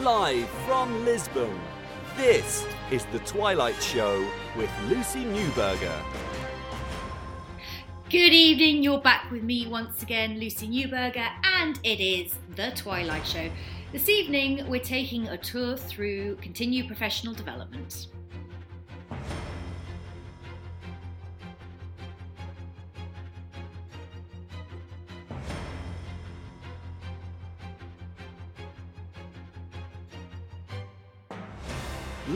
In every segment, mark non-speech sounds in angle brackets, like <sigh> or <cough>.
Live from Lisbon, this is The Twilight Show with Lucy Newberger. Good evening, you're back with me once again, Lucy Newberger, and it is The Twilight Show. This evening, we're taking a tour through continued professional development.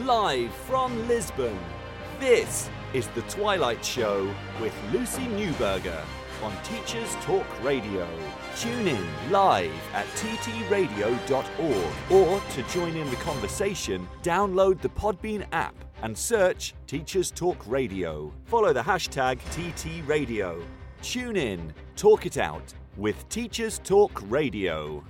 Live from Lisbon, this is The Twilight Show with Lucy Newberger on Teachers Talk Radio. Tune in live at ttradio.org or to join in the conversation, download the Podbean app and search Teachers Talk Radio. Follow the hashtag TTRadio. Tune in, talk it out with Teachers Talk Radio.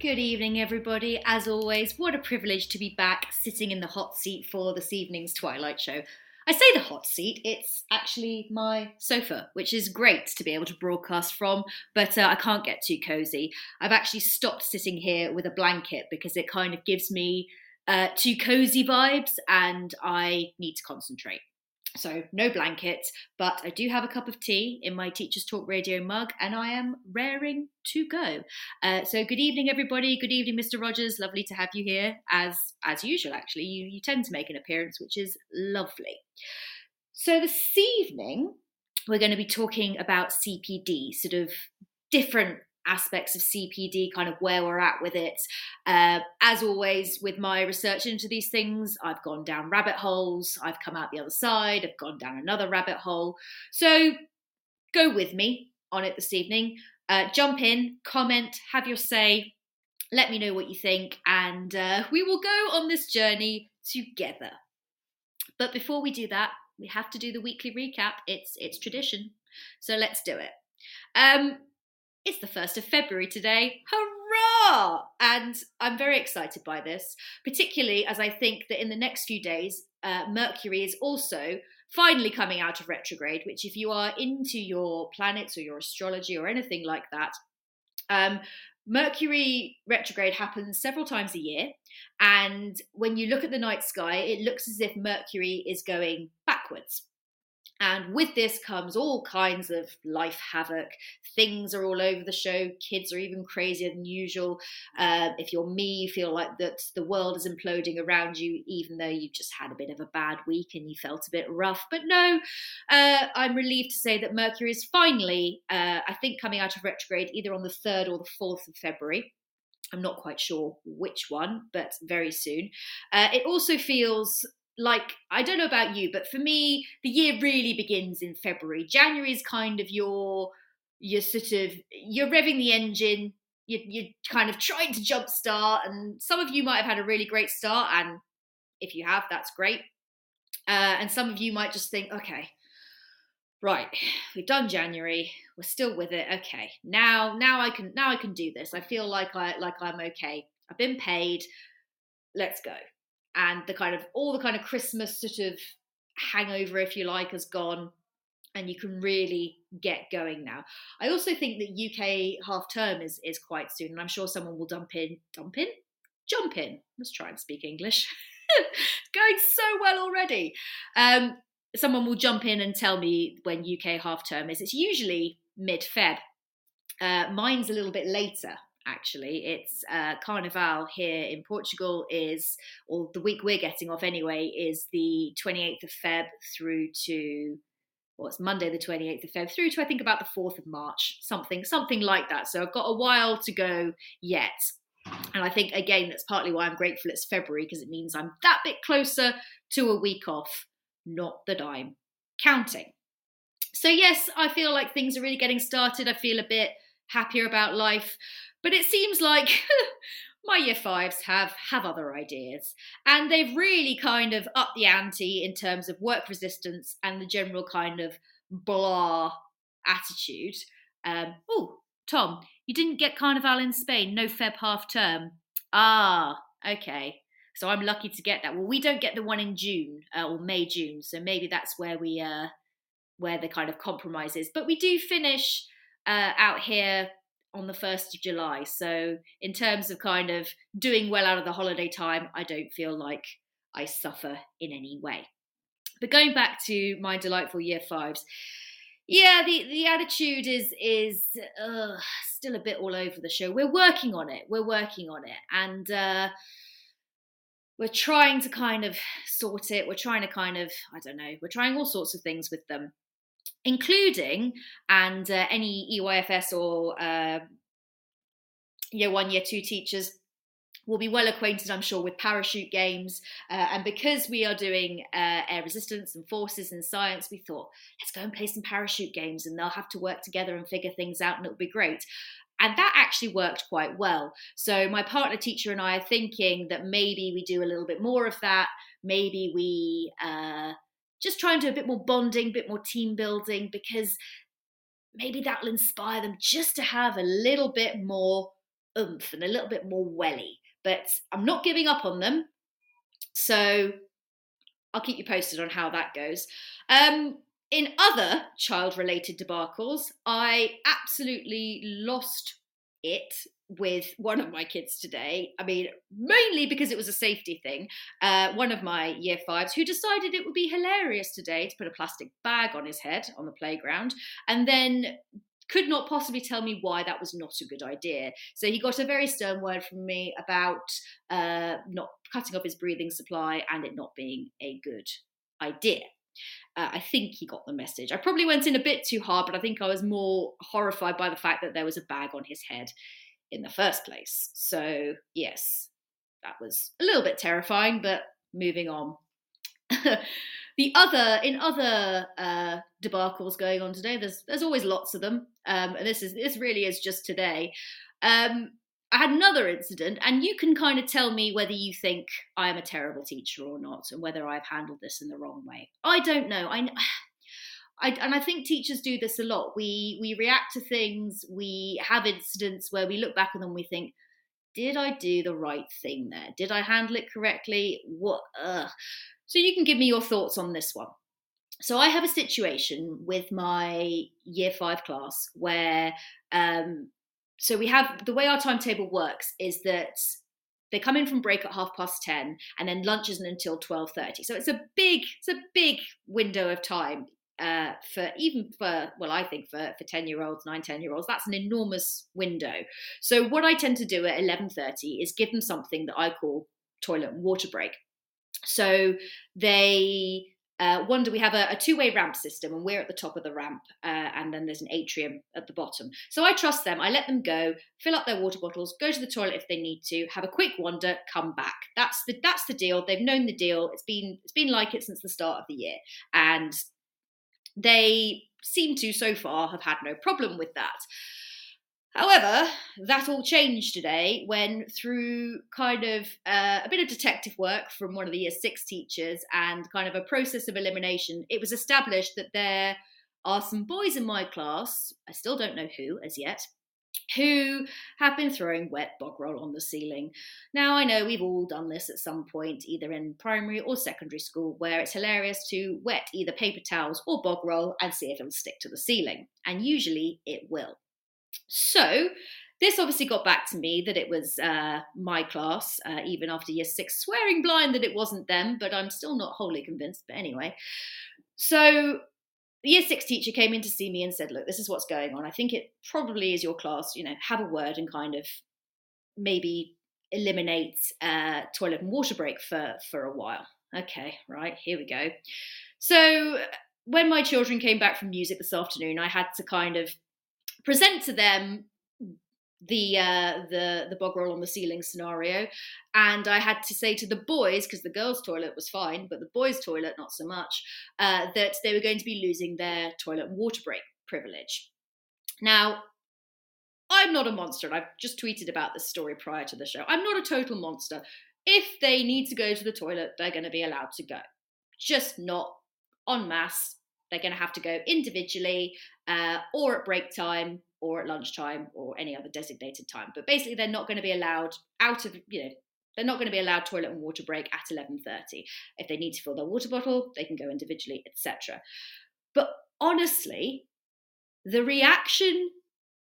Good evening, everybody. As always, what a privilege to be back sitting in the hot seat for this evening's Twilight Show. I say the hot seat, it's actually my sofa, which is great to be able to broadcast from, but uh, I can't get too cozy. I've actually stopped sitting here with a blanket because it kind of gives me uh, too cozy vibes and I need to concentrate. So, no blankets, but I do have a cup of tea in my Teachers Talk Radio mug and I am raring to go. Uh, so, good evening, everybody. Good evening, Mr. Rogers. Lovely to have you here, as, as usual, actually. You, you tend to make an appearance, which is lovely. So, this evening, we're going to be talking about CPD, sort of different aspects of CPD, kind of where we're at with it. Uh, as always, with my research into these things, I've gone down rabbit holes, I've come out the other side, I've gone down another rabbit hole. So go with me on it this evening. Uh, jump in, comment, have your say, let me know what you think, and uh, we will go on this journey together. But before we do that, we have to do the weekly recap. It's it's tradition, so let's do it. Um, it's the 1st of February today. Hurrah! And I'm very excited by this, particularly as I think that in the next few days, uh, Mercury is also finally coming out of retrograde, which, if you are into your planets or your astrology or anything like that, um, Mercury retrograde happens several times a year. And when you look at the night sky, it looks as if Mercury is going backwards. And with this comes all kinds of life havoc. Things are all over the show. Kids are even crazier than usual. Uh, if you're me, you feel like that the world is imploding around you, even though you've just had a bit of a bad week and you felt a bit rough. But no, uh, I'm relieved to say that Mercury is finally, uh, I think, coming out of retrograde either on the 3rd or the 4th of February. I'm not quite sure which one, but very soon. Uh, it also feels like I don't know about you, but for me, the year really begins in February. January is kind of your your sort of you're revving the engine. You're, you're kind of trying to jumpstart, and some of you might have had a really great start, and if you have, that's great. Uh, and some of you might just think, okay, right, we've done January, we're still with it. Okay, now now I can now I can do this. I feel like I like I'm okay. I've been paid. Let's go and the kind of all the kind of Christmas sort of hangover, if you like, has gone, and you can really get going now. I also think that UK half term is is quite soon, and I'm sure someone will dump in, dump in, jump in. Let's try and speak English. <laughs> Going so well already. Um, someone will jump in and tell me when UK half term is. It's usually mid Feb. Uh, mine's a little bit later, actually. It's uh, Carnival here in Portugal is, or the week we're getting off anyway, is the 28th of Feb through to, well, it's Monday the 28th of Feb through to I think about the 4th of March, something, something like that. So I've got a while to go yet. And I think again that's partly why I'm grateful it's February because it means I'm that bit closer to a week off. Not that I'm counting. So yes, I feel like things are really getting started. I feel a bit happier about life. But it seems like <laughs> my year fives have have other ideas. And they've really kind of upped the ante in terms of work resistance and the general kind of blah attitude. Um, oh tom you didn't get carnival in spain no feb half term. Ah okay. So i'm lucky to get that. Well we don't get the one in june uh, or may june. So maybe that's where we uh where the kind of compromise is. But we do finish uh, out here on the 1st of July. So, in terms of kind of doing well out of the holiday time, I don't feel like I suffer in any way. But going back to my delightful year fives, yeah, the, the attitude is is uh, still a bit all over the show. We're working on it. We're working on it, and uh, we're trying to kind of sort it. We're trying to kind of I don't know. We're trying all sorts of things with them including and uh, any EYFS or uh, year one, year two teachers will be well acquainted, I'm sure, with parachute games. Uh, and because we are doing uh, air resistance and forces and science, we thought, let's go and play some parachute games and they'll have to work together and figure things out and it'll be great. And that actually worked quite well. So my partner teacher and I are thinking that maybe we do a little bit more of that. Maybe we uh, just try and do a bit more bonding, a bit more team building, because maybe that will inspire them just to have a little bit more oomph and a little bit more welly. But I'm not giving up on them. So I'll keep you posted on how that goes. Um, in other child related debacles, I absolutely lost it with one of my kids today. I mean, mainly because it was a safety thing. Uh, one of my year fives who decided it would be hilarious today to put a plastic bag on his head on the playground and then could not possibly tell me why that was not a good idea. So he got a very stern word from me about uh, not cutting off his breathing supply and it not being a good idea. Uh, I think he got the message. I probably went in a bit too hard, but I think I was more horrified by the fact that there was a bag on his head in the first place. So, yes, that was a little bit terrifying, but moving on. <laughs> the other in other uh, debacles going on today, there's there's always lots of them, um, and this is this really is just today. Um, I had another incident, and you can kind of tell me whether you think I am a terrible teacher or not, and whether I've handled this in the wrong way. I don't know. I <sighs> I, and I think teachers do this a lot. We we react to things. We have incidents where we look back on them. We think, did I do the right thing there? Did I handle it correctly? What? Ugh. So you can give me your thoughts on this one. So I have a situation with my year five class where, um, so we have the way our timetable works is that they come in from break at half past 10 and then lunch isn't until 12.30 so it's a big it's a big window of time uh, for even for well i think for for 10 year olds 9 10 year olds that's an enormous window. So what i tend to do at 11.30 is give them something that i call toilet water break. So they uh, wonder we have a, a, two-way ramp system and we're at the top of the ramp uh, and then there's an atrium at the bottom. So i trust them. I let them go fill up their water bottles go to the toilet if they need to have a quick wander come back. That's the that's the deal. They've known the deal. It's been it's been like it since the start of the year. And they seem to so far have had no problem with that. However, that all changed today when, through kind of uh, a bit of detective work from one of the year six teachers and kind of a process of elimination, it was established that there are some boys in my class, I still don't know who as yet, who have been throwing wet bog roll on the ceiling. Now, I know we've all done this at some point, either in primary or secondary school, where it's hilarious to wet either paper towels or bog roll and see if it'll stick to the ceiling. And usually it will. So, this obviously got back to me that it was uh, my class, uh, even after year six, swearing blind that it wasn't them, but I'm still not wholly convinced. But anyway, so the year six teacher came in to see me and said, Look, this is what's going on. I think it probably is your class, you know, have a word and kind of maybe eliminate uh, toilet and water break for, for a while. Okay, right, here we go. So when my children came back from music this afternoon, I had to kind of present to them the uh, the the bog roll on the ceiling scenario, and I had to say to the boys because the girls' toilet was fine, but the boys' toilet not so much, uh, that they were going to be losing their toilet water break privilege. Now, I'm not a monster, and I've just tweeted about this story prior to the show. I'm not a total monster. If they need to go to the toilet, they're going to be allowed to go, just not en masse. They're going to have to go individually uh, or at break time or at lunchtime or any other designated time. But basically, they're not going to be allowed out of, you know, they're not going to be allowed toilet and water break at 11.30. If they need to fill their water bottle, they can go individually, etc. But honestly, the reaction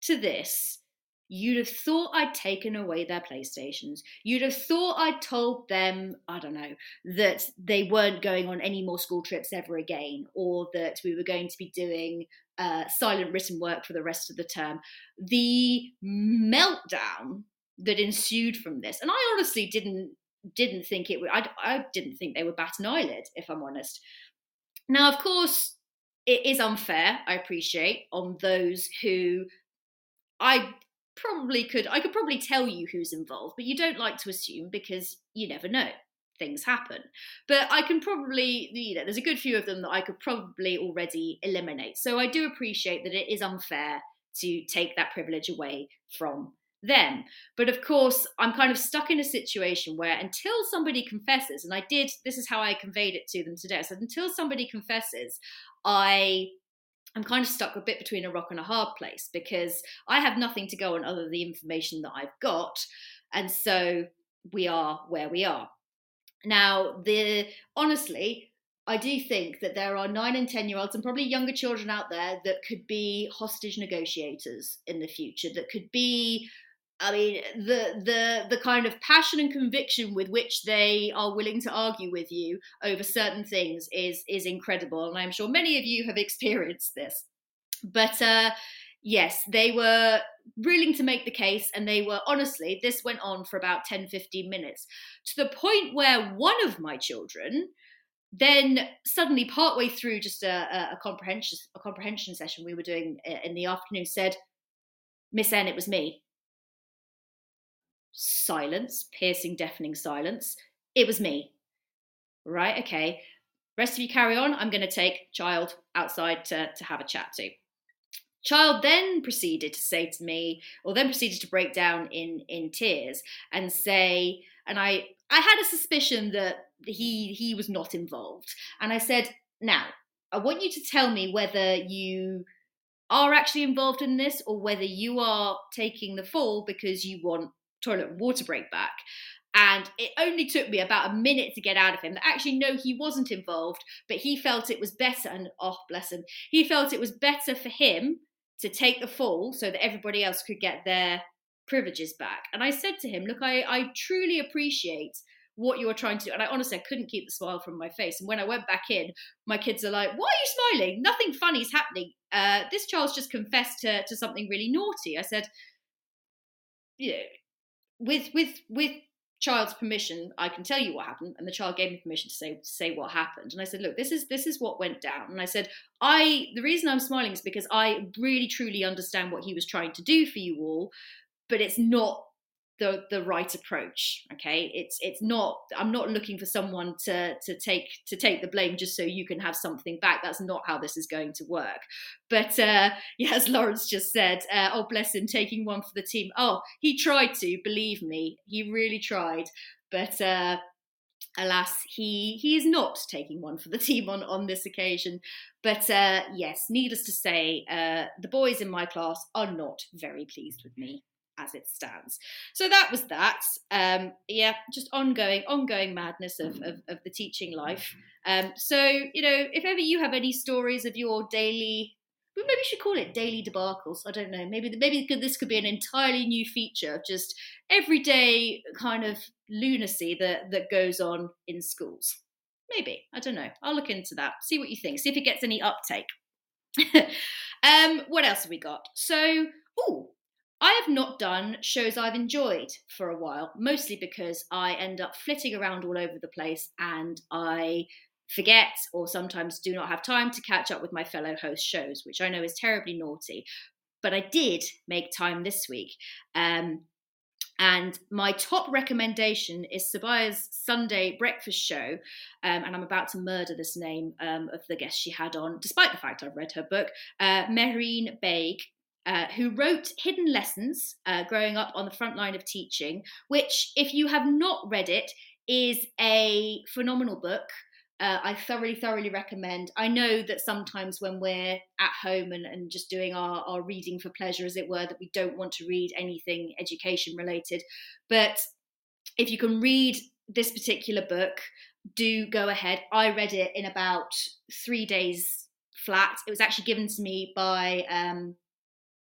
to this You'd have thought I'd taken away their PlayStations. You'd have thought I'd told them, I don't know, that they weren't going on any more school trips ever again, or that we were going to be doing uh, silent written work for the rest of the term. The meltdown that ensued from this, and I honestly didn't didn't think it would. I, I didn't think they would bat an eyelid, if I'm honest. Now, of course, it is unfair. I appreciate on those who I probably could I could probably tell you who's involved, but you don't like to assume because you never know. Things happen. But I can probably, you know, there's a good few of them that I could probably already eliminate. So I do appreciate that it is unfair to take that privilege away from them. But of course, I'm kind of stuck in a situation where until somebody confesses, and I did, this is how I conveyed it to them today. Said, until somebody confesses, I I'm kind of stuck a bit between a rock and a hard place because I have nothing to go on other than the information that I've got. And so we are where we are. Now, the honestly, I do think that there are nine and 10 year olds and probably younger children out there that could be hostage negotiators in the future, that could be I mean, the the the kind of passion and conviction with which they are willing to argue with you over certain things is is incredible, and I'm sure many of you have experienced this. But uh, yes, they were willing to make the case, and they were honestly. This went on for about 10, 15 minutes, to the point where one of my children then suddenly partway through just a, a, comprehension a comprehension session we were doing uh, in the afternoon said miss n it was me silence, piercing, deafening silence. It was me. Right, okay. Rest of you carry on. I'm going to take child outside to, to have a chat to. Child then proceeded to say to me, or then proceeded to break down in in tears and say, and I I had a suspicion that he he was not involved. And I said, now I want you to tell me whether you are actually involved in this or whether you are taking the fall because you want toilet water break back. And it only took me about a minute to get out of him that actually, no, he wasn't involved, but he felt it was better. And oh, bless him, he felt it was better for him to take the fall so that everybody else could get their privileges back. And I said to him, Look, I, I truly appreciate what you are trying to do. And I honestly I couldn't keep the smile from my face. And when I went back in, my kids are like, Why are you smiling? Nothing funny is happening. Uh, this child's just confessed to, to something really naughty. I said, You know, with with with child's permission, I can tell you what happened, and the child gave me permission to say say what happened. And I said, look, this is this is what went down. And I said, I the reason I'm smiling is because I really truly understand what he was trying to do for you all, but it's not the the right approach okay? It's it's not i'm not looking for someone to to take to take the blame just so you can have something back. That's not how this is going to work. But uh <laughs> yeah as lawrence just said uh, oh bless him taking one for the team. Oh he tried to believe me he really tried. But uh alas he he is not taking one for the <laughs> team on on this occasion. But uh yes needless to say uh the boys in my class are not very pleased with me as it stands. So that was that. Um, yeah, just ongoing, ongoing madness of, of, of the teaching life. Um, so, you know, if ever you have any stories of your daily, maybe we should call it daily debacles. I don't know. Maybe maybe this could be an entirely new feature of just everyday kind of lunacy that that goes on in schools. Maybe I don't know. I'll look into that. See what you think. See if it gets any uptake. <laughs> um, what else have we got? So, oh, I have not done shows I've enjoyed for a while, mostly because I end up flitting around all over the place and I forget or sometimes do not have time to catch up with my fellow host shows, which I know is terribly naughty. But I did make time this week. Um, and my top recommendation is Sabaya's Sunday breakfast show. Um, and I'm about to murder this name um, of the guest she had on, despite the fact I've read her book, uh, Mehreen Baig. Uh, who wrote Hidden Lessons uh, Growing Up on the Front Line of Teaching, which, if you have not read it, is a phenomenal book. Uh, I thoroughly, thoroughly recommend. I know that sometimes when we're at home and, and just doing our, our reading for pleasure, as it were, that we don't want to read anything education related. But if you can read this particular book, do go ahead. I read it in about three days flat. It was actually given to me by um,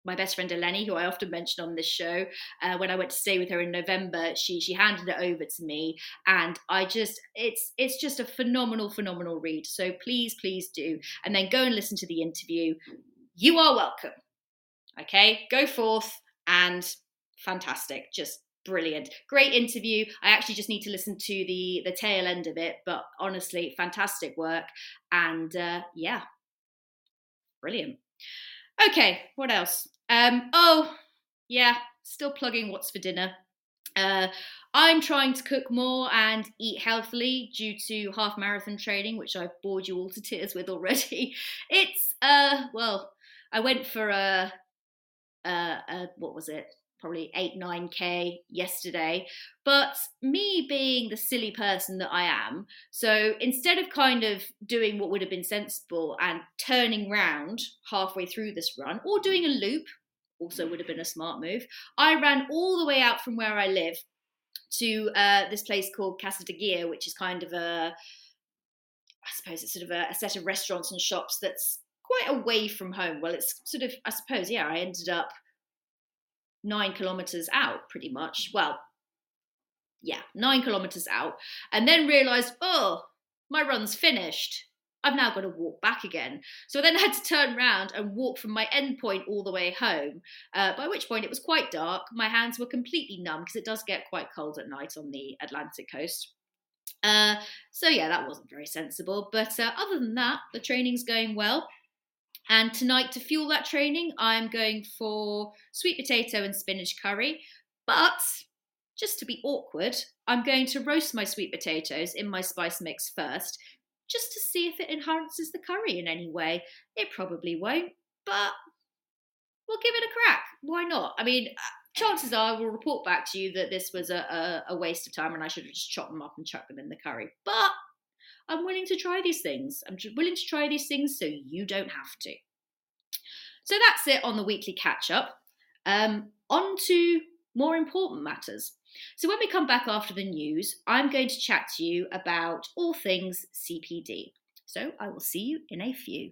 my best friend Eleni, who I often mention on this show, uh, when I went to stay with her in November, she she handed it over to me, and I just it's it's just a phenomenal phenomenal read. So please please do, and then go and listen to the interview. You are welcome. Okay, go forth and fantastic, just brilliant, great interview. I actually just need to listen to the the tail end of it, but honestly, fantastic work, and uh, yeah, brilliant. Okay, what else? Um, oh, yeah, still plugging what's for dinner. Uh, I'm trying to cook more and eat healthily due to half marathon training, which I've bored you all to tears with already. <laughs> It's uh, well, I went for a, a, a what was it? Probably eight nine k yesterday. But me being the silly person that I am, so instead of kind of doing what would have been sensible and turning round halfway through this run, or doing a loop, also would have been a smart move. I ran all the way out from where I live to uh, this place called Casa de Guia, which is kind of a, I suppose it's sort of a, a, set of restaurants and shops that's quite away from home. Well, it's sort of, I suppose, yeah, I ended up nine kilometers out pretty much. Well, yeah, nine kilometers out, and then realized, oh, my run's finished. I've now got to walk back again. So then I <laughs> had to turn around and walk from my end point all the way home, uh, by which point it was quite dark. My hands were completely numb because it does get quite cold at night on the Atlantic coast. Uh, so yeah, that wasn't very sensible. But uh, other than that, the training's going well. And tonight, to fuel that training, I'm going for sweet potato and spinach curry. But just to be awkward, I'm going to roast my sweet potatoes in my spice mix first just to see if it enhances the curry in any way. It probably won't, but we'll give it a crack. Why not? I mean, uh, chances are I will report back to you that this was a, a, a waste of time and I should have just chopped them up and chucked them in the curry. But I'm willing to try these things. I'm willing to try these things so you don't have to. So that's it on the weekly catch up. Um, on to more important matters. So, when we come back after the news, I'm going to chat to you about all things CPD. So, I will see you in a few.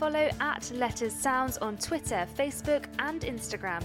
follow at Letters Sounds on Twitter, Facebook, and Instagram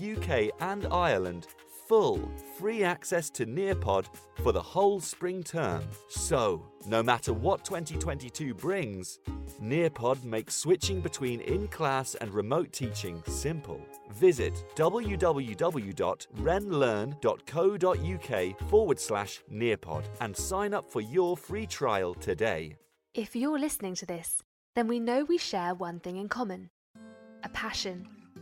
UK and Ireland full free access to Nearpod for the whole spring term. So, no matter what 2022 brings, Nearpod makes switching between in class and remote teaching simple. Visit www.renlearn.co.uk forward slash Nearpod and sign up for your free trial today. If you're listening to this, then we know we share one thing in common a passion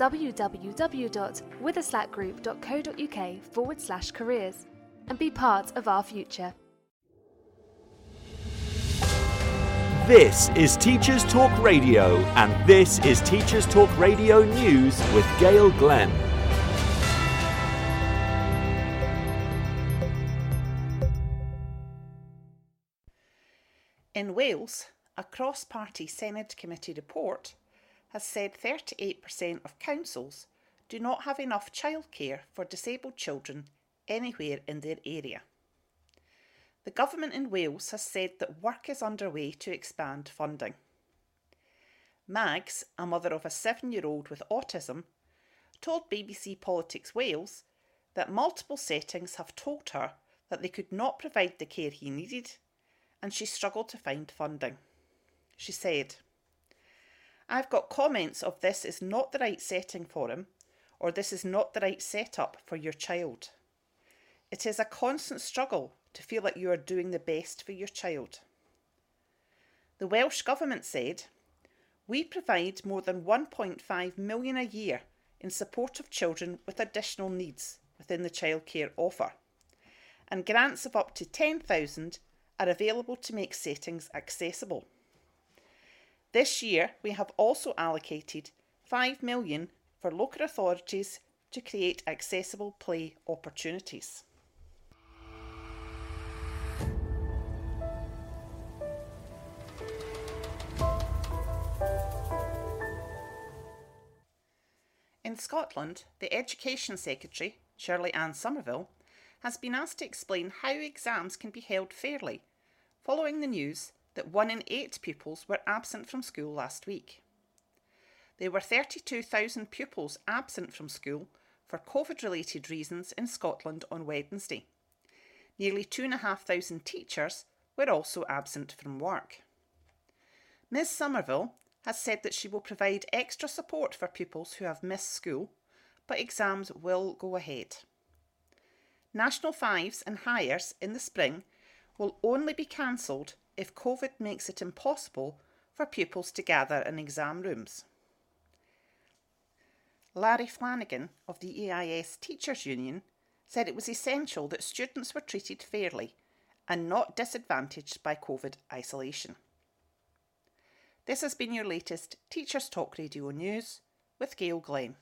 www.witherslackgroup.co.uk forward slash careers and be part of our future. This is Teachers Talk Radio, and this is Teachers Talk Radio News with Gail Glenn. In Wales, a cross party Senedd committee report has said 38% of councils do not have enough childcare for disabled children anywhere in their area. The government in Wales has said that work is underway to expand funding. Mags, a mother of a seven year old with autism, told BBC Politics Wales that multiple settings have told her that they could not provide the care he needed and she struggled to find funding. She said, I've got comments of this is not the right setting for him, or this is not the right setup for your child. It is a constant struggle to feel like you are doing the best for your child. The Welsh Government said, We provide more than 1.5 million a year in support of children with additional needs within the childcare offer, and grants of up to 10,000 are available to make settings accessible. This year, we have also allocated 5 million for local authorities to create accessible play opportunities. In Scotland, the Education Secretary, Shirley Ann Somerville, has been asked to explain how exams can be held fairly following the news that one in eight pupils were absent from school last week. There were 32,000 pupils absent from school for COVID related reasons in Scotland on Wednesday. Nearly 2,500 teachers were also absent from work. Ms Somerville has said that she will provide extra support for pupils who have missed school, but exams will go ahead. National Fives and Highers in the spring will only be cancelled if COVID makes it impossible for pupils to gather in exam rooms. Larry Flanagan of the EIS Teachers Union said it was essential that students were treated fairly and not disadvantaged by COVID isolation. This has been your latest Teachers Talk Radio News with Gail Glenn.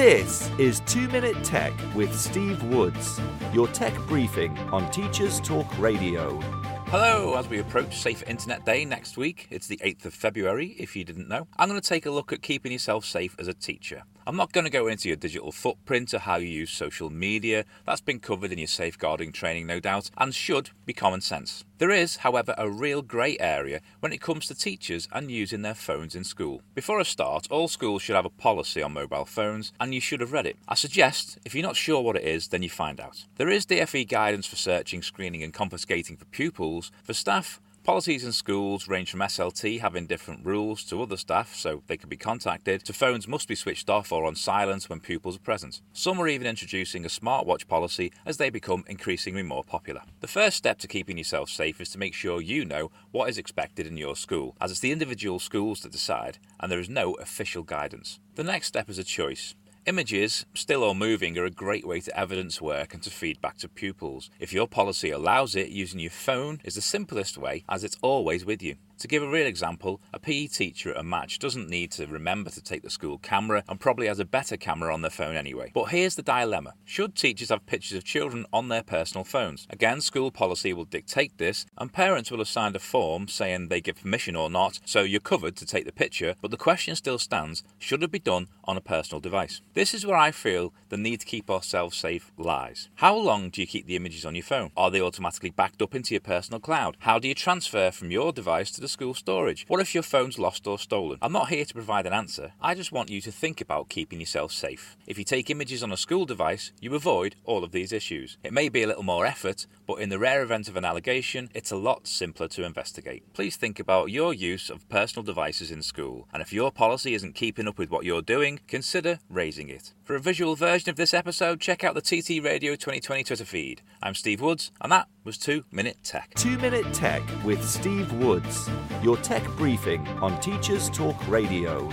This is 2 Minute Tech with Steve Woods, your tech briefing on Teachers Talk Radio. Hello, as we approach Safe Internet Day next week, it's the 8th of February, if you didn't know, I'm going to take a look at keeping yourself safe as a teacher. I'm not going to go into your digital footprint or how you use social media, that's been covered in your safeguarding training, no doubt, and should be common sense. There is, however, a real grey area when it comes to teachers and using their phones in school. Before I start, all schools should have a policy on mobile phones, and you should have read it. I suggest, if you're not sure what it is, then you find out. There is DFE guidance for searching, screening, and confiscating for pupils. For staff, Policies in schools range from SLT having different rules to other staff so they can be contacted, to phones must be switched off or on silent when pupils are present. Some are even introducing a smartwatch policy as they become increasingly more popular. The first step to keeping yourself safe is to make sure you know what is expected in your school, as it's the individual schools that decide and there is no official guidance. The next step is a choice. Images, still or moving, are a great way to evidence work and to feed back to pupils. If your policy allows it, using your phone is the simplest way as it's always with you. To give a real example, a PE teacher at a match doesn't need to remember to take the school camera and probably has a better camera on their phone anyway. But here's the dilemma should teachers have pictures of children on their personal phones? Again, school policy will dictate this, and parents will have signed a form saying they give permission or not, so you're covered to take the picture, but the question still stands should it be done on a personal device? This is where I feel the need to keep ourselves safe lies. How long do you keep the images on your phone? Are they automatically backed up into your personal cloud? How do you transfer from your device to the school storage? What if your phone's lost or stolen? I'm not here to provide an answer. I just want you to think about keeping yourself safe. If you take images on a school device, you avoid all of these issues. It may be a little more effort, but in the rare event of an allegation, it's a lot simpler to investigate. Please think about your use of personal devices in school, and if your policy isn't keeping up with what you're doing, consider raising it. For a visual version of this episode, check out the TT Radio 2020 Twitter feed. I'm Steve Woods, and that was 2 Minute Tech. 2 Minute Tech with Steve Woods, your tech briefing on Teachers Talk Radio.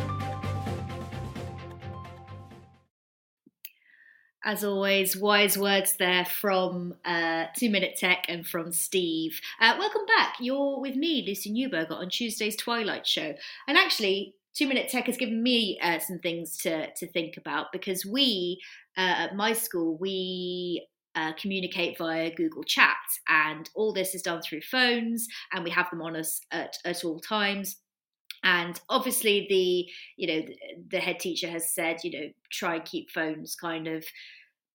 As always, wise words there from uh, Two Minute Tech and from Steve. Uh, welcome back. You're with me, Lucy Newberger, on Tuesday's Twilight Show. And actually, Two Minute Tech has given me uh, some things to, to think about because we, uh, at my school, we uh, communicate via Google Chat, and all this is done through phones, and we have them on us at, at all times. And obviously, the you know the, head teacher has said you know try and keep phones kind of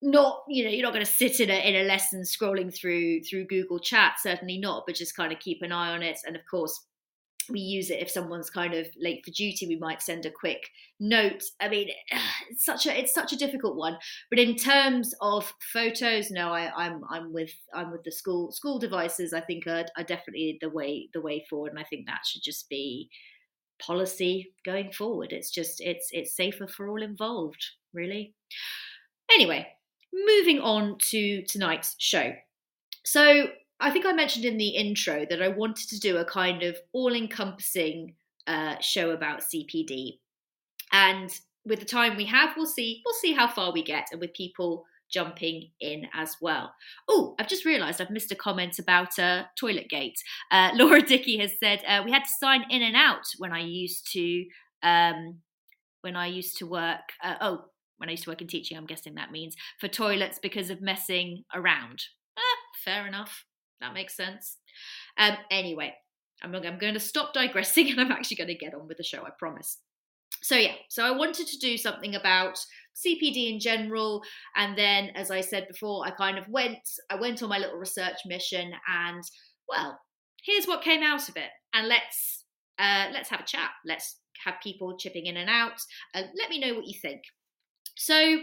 not you know you're not going to sit in a in a lesson scrolling through through Google Chat certainly not, but just kind of keep an eye on it. And of course, we use it if someone's kind of late for duty we might send a quick note. I mean <sighs> it's such a it's such a difficult one. But in terms of photos no I, I'm, I'm with i'm with the school school devices i think are, are definitely the way the way forward and i think that should just be policy going forward. It's just it's it's safer for all involved really. Anyway moving on to tonight's show. So I think I mentioned in the intro that I wanted to do a kind of all encompassing uh, show about CPD. And with the time we have, we'll see. We'll see how far we get, and with people jumping in as well. Oh, I've just realised I've missed a comment about uh, Toilet Gate. Uh, <laughs> Laura Dickey has said uh, we had to sign in and out when I used to um, when I used to work. Uh, oh, when I used to work in teaching, I'm guessing that means for toilets because of messing around. Ah, fair enough. That makes sense. Um, anyway, I'm, I'm going to stop digressing <laughs> and I'm actually going to get on with the show, I promise. So, yeah, so I wanted to do something about CPD in general. And then, as I said before, I kind of went, I went on my little research mission and, well, here's what came out of it. And let's, uh, let's have a chat. Let's have people chipping in and out. And let me know what you think. So,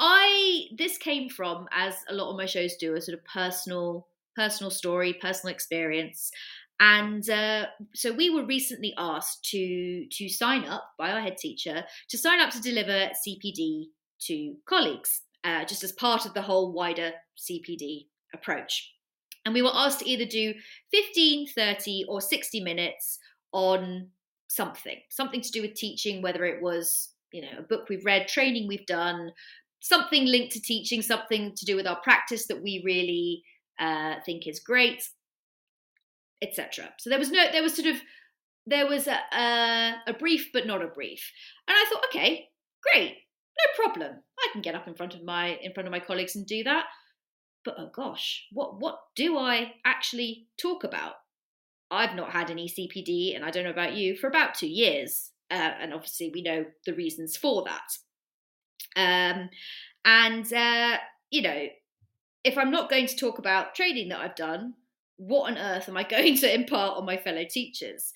I, this came from, as a lot of my shows do, a sort of personal personal story, personal experience. And uh, so we were recently asked to to sign up by our head teacher to sign up to deliver CPD to colleagues, uh, just as part of the whole wider CPD approach. And we were asked to either do 15, 30, or 60 minutes on something, something to do with teaching, whether it was you know a book we've read, training we've done, something linked to teaching, something to do with our practice that we really uh, think is great, etc. So there was no, there was sort of, there was a, a, a brief, but not a brief, and I thought, okay, great, no problem, I can get up in front of my in front of my colleagues and do that. But oh gosh, what what do I actually talk about? I've not had any CPD, and I don't know about you, for about two years. Uh, and obviously, we know the reasons for that. Um, and, uh, you know, if I'm not going to talk about training that I've done, what on earth am I <laughs> going to impart on my fellow teachers?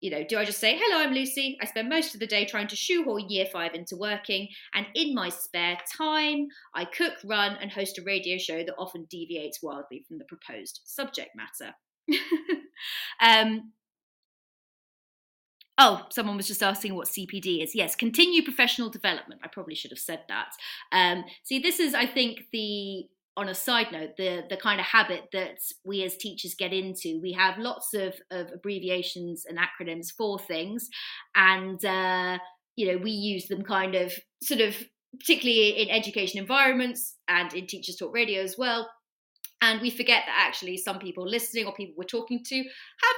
You know, do I just say, hello, I'm Lucy. I spend most of the day trying to shoehorn year five into working. And in my spare time, I cook, run, and host a radio show that often deviates wildly from the proposed subject matter. <laughs> um, Oh, someone was just asking what CPD is. Yes, continue professional development. I probably should have said that. Um, see, this is, I think, the on a side note, the the kind of habit that we as teachers get into, we have lots of, of abbreviations and acronyms for things, and uh, you know we use them kind of sort of particularly in education environments and in teachers talk radio as well. And we forget that actually some people listening or people we're talking to have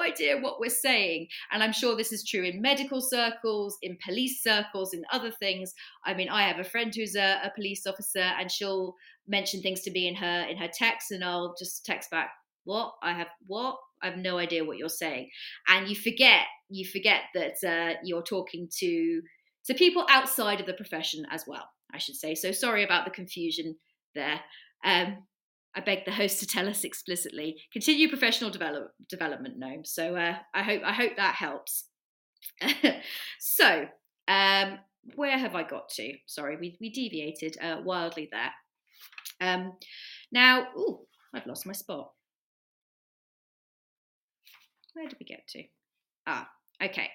idea what we're saying. And I'm sure this is true in medical circles, in police circles, in other things. I mean, I have a friend who's a, a police officer, and she'll mention things to me in her in her text, and I'll just text back, "What? I have what? I have no idea what you're saying." And you forget you forget that uh, you're talking to to people outside of the profession as well. I should say. So sorry about the confusion there. Um, I beg the host to tell us explicitly. Continue professional develop, development, gnome. So uh, I hope I hope that helps. <laughs> so um, where have I got to? Sorry, we we deviated uh, wildly there. Um, now, oh, I've lost my spot. Where did we get to? Ah, okay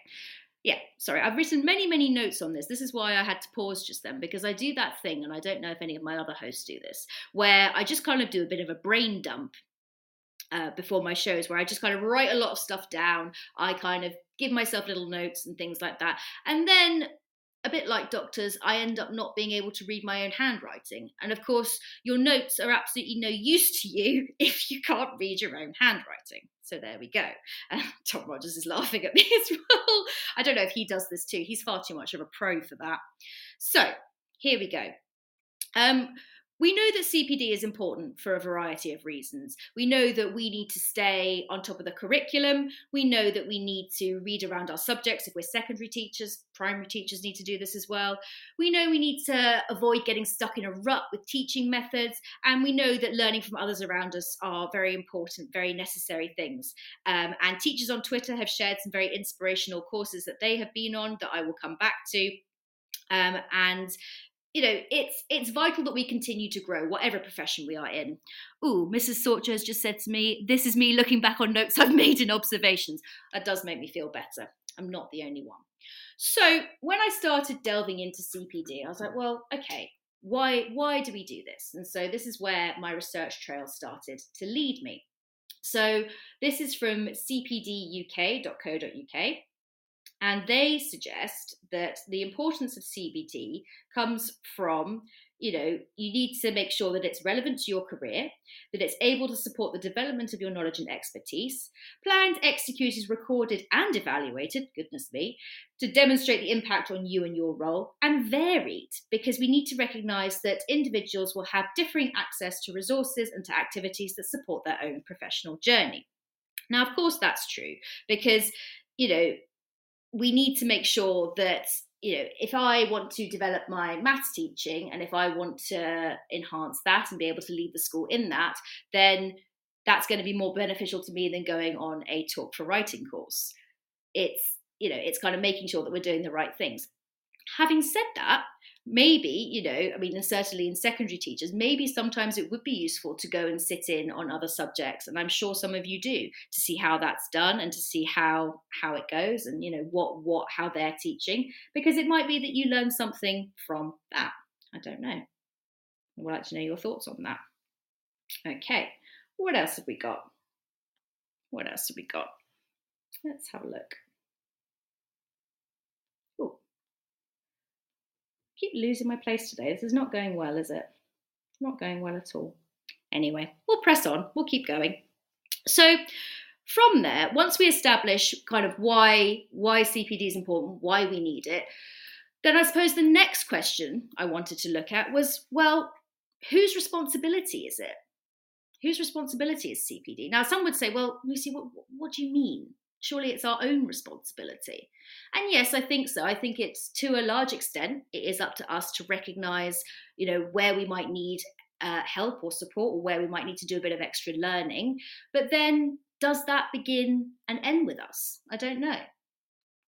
yeah, sorry, I've written many, many notes on this. This is why I had to pause just then because I do that thing, and I don't know if any of my other hosts do this, where I just kind of do a bit of a brain dump uh, before my shows, where I just kind of write a lot of stuff down. I kind of give myself little notes and things like that. And then a bit like doctors, I end up not being able to read my own handwriting. And of course, your notes are absolutely no use to you <laughs> if you can't read your own handwriting. So there we go. Uh, <laughs> Tom Rogers is laughing at me <laughs> as well. I don't know if he does this too. He's far too much of a pro for that. So here we go. Um, we know that CPD is important for a variety of reasons. We know that we need to stay on top of the curriculum. We know that we need to read around our subjects if we're secondary teachers. Primary teachers need to do this as well. We know we need to avoid getting stuck in a rut with teaching methods. And we know that learning from others around us are very important, very necessary things. Um, and teachers on Twitter have shared some very inspirational courses that they have been on that I will come back to. Um, and you know, it's it's vital that we continue to grow, whatever profession we are in. Ooh, Mrs. Sorcher has just said to me, "This is me looking back on notes I've <laughs> made and observations." That does make me feel better. I'm not the only one. So when I started delving into CPD, I was like, well, okay, why why do we do this? And so this is where my research trail started to lead me. So this is from cpduk.co.uk. And they suggest that the importance of CPD comes from, you know, you need to make sure that it's relevant to your career, that it's able to support the development of your knowledge and expertise, planned, executed, recorded, and evaluated, goodness me, to demonstrate the impact on you and your role, and varied, because we need to recognize that individuals will have differing access to resources and to activities that support their own professional journey. Now, of course, that's true because you know we need to make sure that you know if i want to develop my maths teaching and if i want to enhance that and be able to lead the school in that then that's going to be more beneficial to me than going on a talk for writing course. It's you know it's kind of making sure that we're doing the right things. Having said that maybe you know i mean and certainly in secondary teachers maybe sometimes it would be useful to go and sit in on other subjects and i'm sure some of you do to see how that's done and to see how how it goes and you know what what how they're teaching because it might be that you learn something from that. I don't know. I would like to know your thoughts on that. Okay what else have we got? What else have we got? Let's have a look keep losing my place today. This is not going well, is it? Not going well at all. Anyway, we'll press on. We'll keep going. So, from there, once we establish kind of why why CPD is important, why we need it, then I suppose the next question I wanted to look at was, well, whose responsibility is it? Whose responsibility is CPD? Now, some would say, well, Lucy, what, what do you mean? Surely it's our own responsibility. And yes, I think so. I think it's to a large extent, it is up to us to recognize, you know, where we might need uh, help or support or where we might need to do a bit of extra learning. But then does that begin and end with us? I don't know.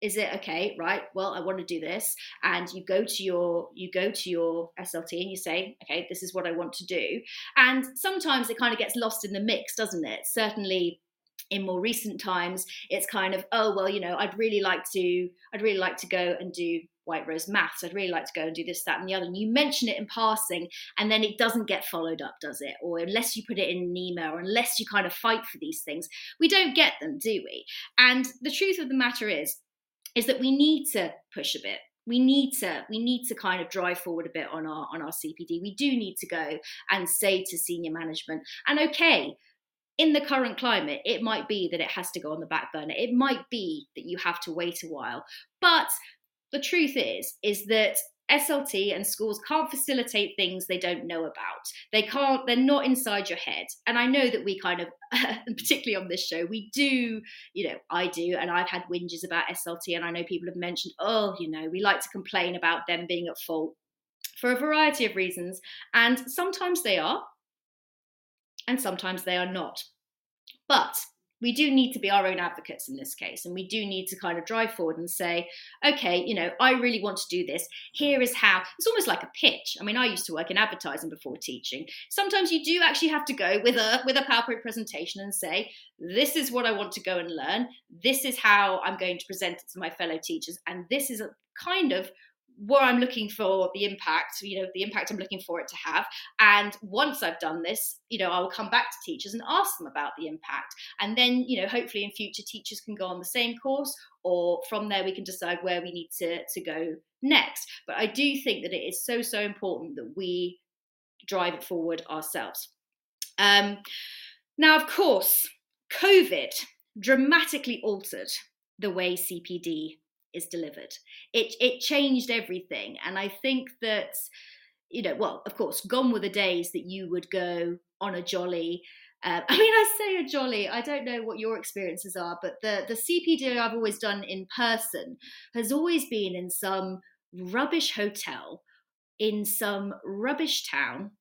Is it okay, right? Well, I want to do this. And you go to your you go to your SLT and you say, okay, this is what I want to do. And sometimes it kind of gets lost in the mix, doesn't it? Certainly in more recent times it's kind of oh well you know i'd really like to i'd really like to go and do white rose maths. I'd really like to go and do this that and the other. And you mention it in passing and then it doesn't get followed up does it? Or unless you put it in an email or unless you kind of fight for these things. We don't get them do we? And the truth of the matter is is that we need to push a bit. We need to we need to kind of drive forward a bit on our on our cpd we do need to go and say to senior management and okay in the current climate, it might be that it has to go on the back burner. It might be that you have to wait a while. But the truth is, is that SLT and schools can't facilitate things they don't know about. They can't, they're not inside your head. And I know that we kind of, <laughs> particularly on this show, we do, you know, I do, and I've had whinges about SLT, and I know people have mentioned, oh, you know, we like to complain about them being at fault for a variety of reasons. And sometimes they are, and sometimes they are not. But we do need to be our own advocates in this case and we do need to kind of drive forward and say okay you know i really want to do this. Here is how. It's almost like a pitch. I mean i used to work in advertising before teaching. Sometimes you do actually have to go with a with a powerpoint presentation and say this is what i want to go and learn. This is how i'm going to present it to my fellow teachers and this is a kind of where I'm looking for the impact, you know, the impact I'm looking for it to have. And once I've done this, you know, I will come back to teachers and ask them about the impact. And then, you know, hopefully in future teachers can go on the same course, or from there we can decide where we need to, to go next. But I do think that it is so, so important that we drive it forward ourselves. Um, now, of course, COVID dramatically altered the way CPD is delivered. It it changed everything, and I think that you know, well, of course, gone were the days that you would go on a jolly. Uh, <laughs> I mean, I say a jolly. I don't know what your experiences are, but the the CPD I've always done in person has always been in some rubbish hotel in some rubbish town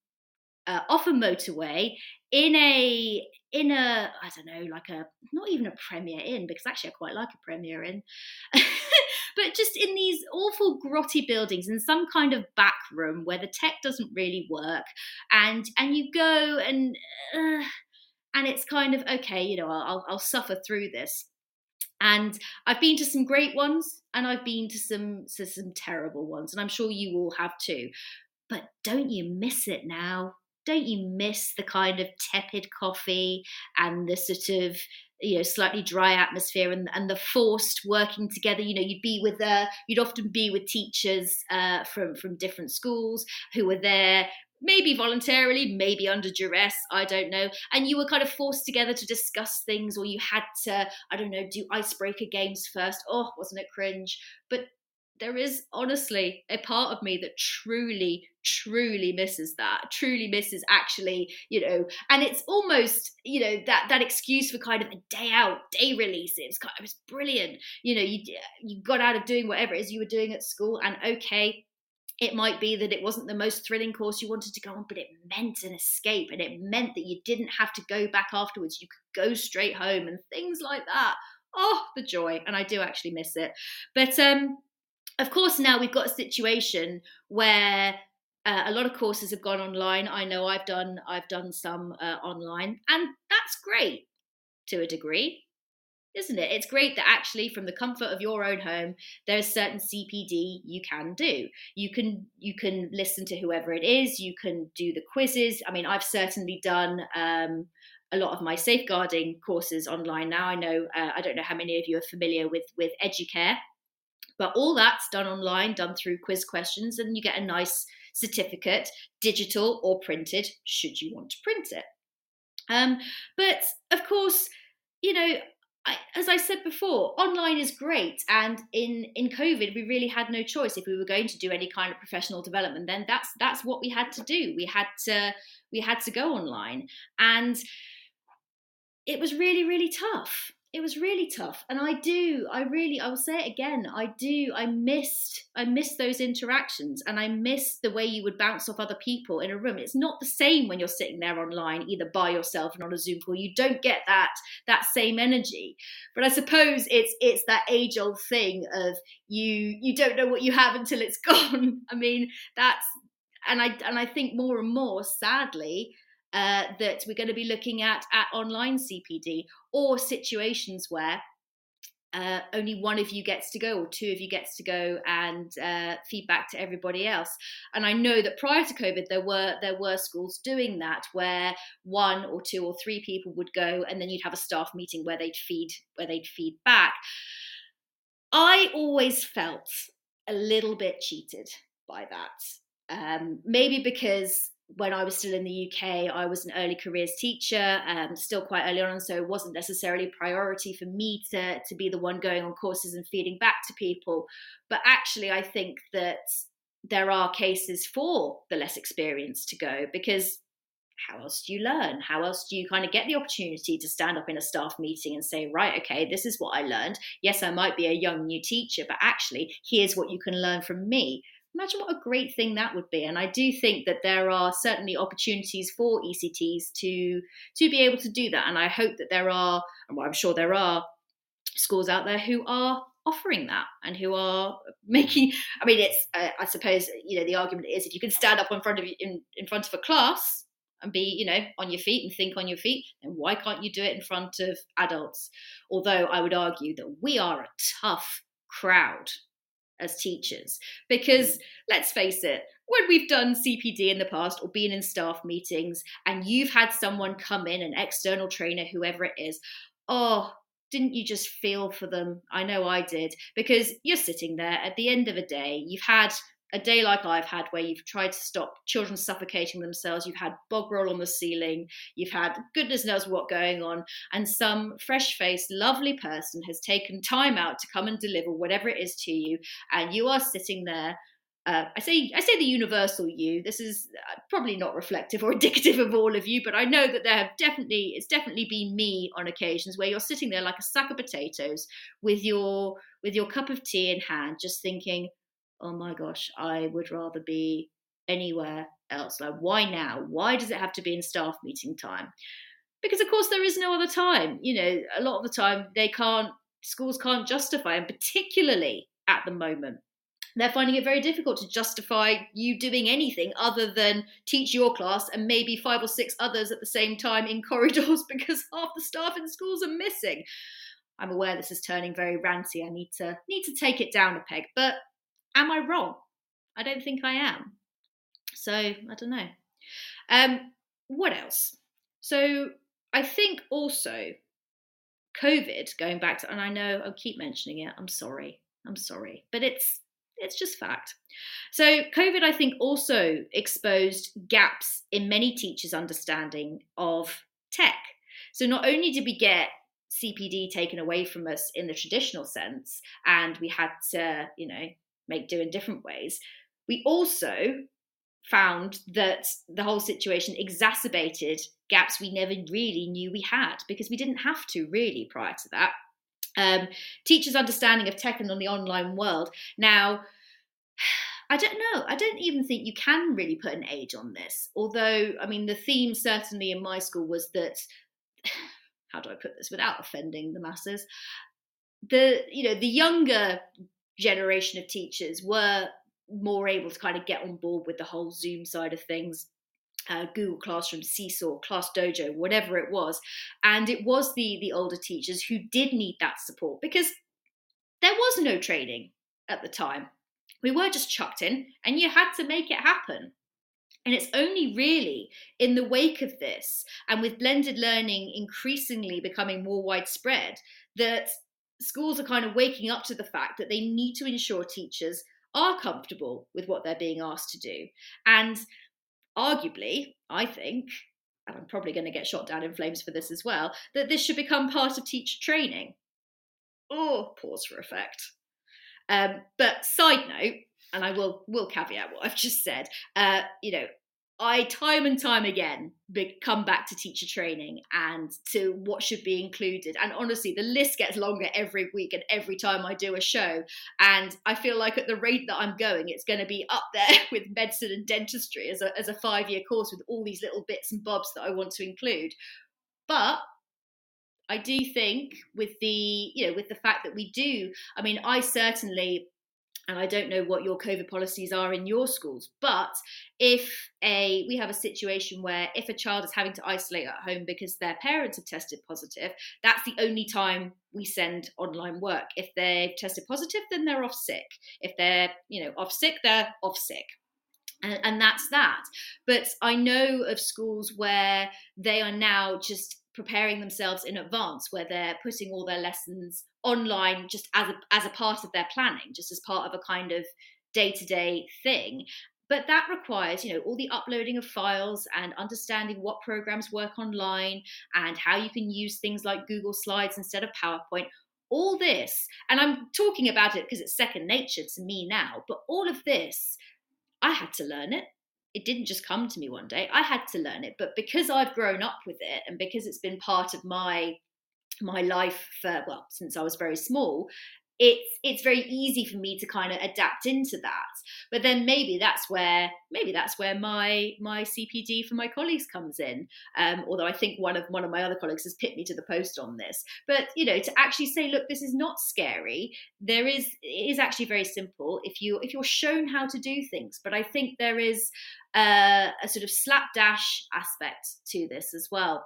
uh, off a motorway in a in a I don't know like a not even a Premier Inn because actually I quite like a Premier Inn, <laughs> but just in these awful grotty buildings in some kind of back room where the tech doesn't really work, and and you go and uh, and it's kind of okay, you know I'll I'll suffer through this. And I've been to some great ones, and I've been to some to some terrible ones, and I'm sure you all have too. But don't you miss it now? Don't you miss the kind of tepid coffee and the sort of you know slightly dry atmosphere and, and the forced working together? You know you'd be with uh, you'd often be with teachers uh, from from different schools who were there maybe voluntarily maybe under duress i don't know and you were kind of forced together to discuss things or you had to i don't know do icebreaker games first. Oh wasn't it cringe? But there is honestly a part of me that truly truly misses that truly misses actually you know and it's almost you know that that excuse for kind of a day out day release it was, kind of, it was brilliant you know you you got out of doing whatever it is you were doing at school and okay it might be that it wasn't the most thrilling course you wanted to go on, but it meant an escape and it meant that you didn't have to go back afterwards. You could go straight home and things like that. Oh, the joy. And I do actually miss it. But um, of course, now we've got a situation where uh, a lot of courses have gone online. I know I've done I've done some uh, online, and that's great to a degree, isn't it? It's great that actually, from the comfort of your own home, there's certain CPD you can do. You can you can listen to whoever it is. You can do the quizzes. I mean, I've certainly done. Um, a lot of my safeguarding courses online now. I know uh, I don't know how many of you are familiar with with Educare, but all that's done online, done through quiz questions, and you get a nice certificate, digital or printed, should you want to print it. Um, but of course, you know, I, as I said before, online is great, and in in COVID, we really had no choice. If we were going to do any kind of professional development, then that's that's what we had to do. We had to we had to go online, and it was really really tough it was really tough and i do i really i will say it again i do i missed i missed those interactions and i missed the way you would bounce off other people in a room. It's not the same when you're sitting there online either by yourself and on a zoom call. You don't get that that same energy. But i suppose it's it's that age old thing of you you don't know what you have until it's <laughs> gone. I mean that's and i and i think more and more sadly uh, that we're going to be looking at at online CPD or situations where uh, only one of you gets to go or two of you gets to go and uh, feedback to everybody else. And i know that prior to covid there were there were schools doing that where one or two or three people would go and then you'd have a staff meeting where they'd feed where they'd feed back. I always felt a little bit cheated by that um, maybe because when I was still in the UK, I was an early careers teacher, um, still quite early on, so it wasn't necessarily a priority for me to to be the one going on courses and feeding back to people. But actually, I think that there are cases for the less experienced to go because how else do you learn? How else do you kind of get the opportunity to stand up in a staff meeting and say, right, okay, this is what I learned. Yes, I might be a young new teacher, but actually, here's what you can learn from me Imagine what a great thing that would be. And I do think that there are certainly opportunities for ECTs to to be able to do that. And I hope that there are, and well, I'm sure there are schools out there who are offering that and who are making i mean it's uh, i suppose you know the argument is if you can stand up in front of in, in front of a class and be you know on your feet and think on your feet then why can't you do it in front of adults although i would argue that we are a tough crowd as teachers. Because mm. let's face it when we've done cpd in the past or been in staff meetings and you've had someone come in an external trainer whoever it is oh didn't you just feel for them? I know i did. Because you're sitting there at the end of a day you've had a day like I've had, where you've tried to stop children suffocating themselves, you've had bog roll on the ceiling, you've had goodness knows what going on, and some fresh faced, lovely person has taken time out to come and deliver whatever it is to you, and you are sitting there. Uh, I say I say the universal you. This is uh, probably not reflective or <laughs> indicative of all of you, but I know that there have definitely it's definitely been me on occasions where you're sitting there like a sack of potatoes with your with your cup of tea in hand, just thinking, oh my gosh, I would rather be anywhere else. Like, why now? Why does it have to be in staff meeting time? Because, of course, there is no other time. You know, a lot of the time they can't, schools can't justify, and particularly at the moment, they're finding it very difficult to justify you doing anything other than teach your class and maybe five or six others at the same time in <laughs> corridors because half the staff in schools are missing. I'm aware this is turning very ranty. I need to need to take it down a peg, but Am I wrong? I don't think I am. So I don't know. Um, what else? So I think also COVID, going back to, and I know I'll keep mentioning it. I'm sorry. I'm sorry, but it's it's just fact. So COVID, I think, also exposed gaps in many teachers' understanding of tech. So not only did we get CPD taken away from us in the traditional sense, and we had to, you know, make do in different ways. We also found that the whole situation exacerbated gaps we never really knew we had because we didn't have to really prior to that. Um, teachers' understanding of tech and on the online world. Now, I don't know. I don't even think you can really put an age on this. Although, I mean, the theme certainly in my school was that. <sighs> How do I put this without offending the masses? The you know the younger generation of teachers were more able to kind of get on board with the whole Zoom side of things. Uh, Google Classroom, Seesaw, Class Dojo, whatever it was, and it was the the older teachers who did need that support because there was no training at the time. We were just chucked in, and you had to make it happen. And it's only really in the wake of this, and with blended learning increasingly becoming more widespread, that schools are kind of waking up to the fact that they need to ensure teachers are comfortable with what they're being asked to do. And arguably, I think, and I'm probably going to get shot down in flames for this as well, that this should become part of teacher training. Oh, pause for effect. Um, but side note, and I will will caveat what I've just said. Uh, you know, I time and time again come back to teacher training and to what should be included. And honestly, the list gets longer every week and every time I do a show. And I feel like at the rate that I'm going, it's going to be up there <laughs> with medicine and dentistry as a, as a five year course with all these little bits and bobs that I want to include. But I do think with the you know with the fact that we do, I mean, I certainly and I don't know what your COVID policies are in your schools, but if a we have a situation where if a child is having to isolate at home because their parents have tested positive, that's the only time we send online work. If they've tested positive, then they're off sick. If they're, you know, off sick, they're off sick. And, and that's that. But I know of schools where they are now just preparing themselves in advance where they're putting all their lessons online just as a, as a part of their planning just as part of a kind of day-to-day thing. But that requires you know all the uploading of files and understanding what programs work online and how you can use things like google slides instead of powerpoint. All this and i'm talking about it because it's second nature to me now but all of this i had to learn it it didn't just come to me one day. I had to learn it, but because I've grown up with it and because it's been part of my my life for well since I was very small, it's it's very easy for me to kind of adapt into that. But then maybe that's where maybe that's where my my cpd for my colleagues comes in. Um, although i think one of one of my other colleagues has picked me to the post on this. But you know to actually say look this is not scary there is it is actually very simple. If you if you're shown how to do things but i think there is uh, a sort of slapdash aspect to this as well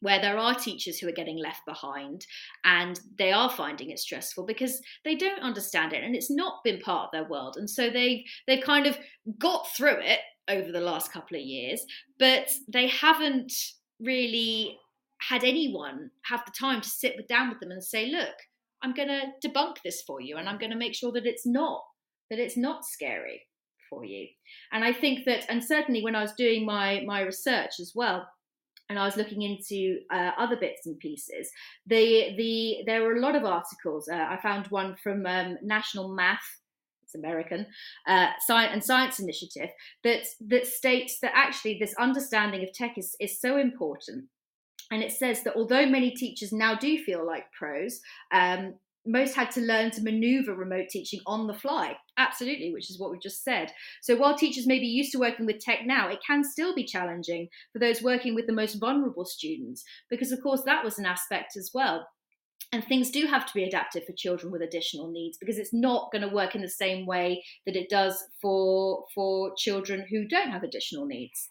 where there are teachers who are getting left behind and they are finding it stressful because they don't understand it and it's not been part of their world. And so they've they've kind of got through it over the last couple of years but they haven't really had anyone have the time to sit down with them and say look i'm going to debunk this for you and i'm going to make sure that it's not that it's not scary for you. And i think that and certainly when i was doing my my research as well and I was looking into uh, other bits and pieces. The the there were a lot of articles. Uh, I found one from um, National Math. It's American uh, science and Science Initiative that that states that actually this understanding of tech is is so important. And it says that although many teachers now do feel like pros, um, most had to learn to maneuver remote teaching on the fly. Absolutely, which is what we just said. So while teachers may be used to working with tech now, it can still be challenging for those working with the most vulnerable students, because of course that was an aspect as well. And things do have to be adapted for children with additional needs because it's not going to work in the same way that it does for for children who don't have additional needs.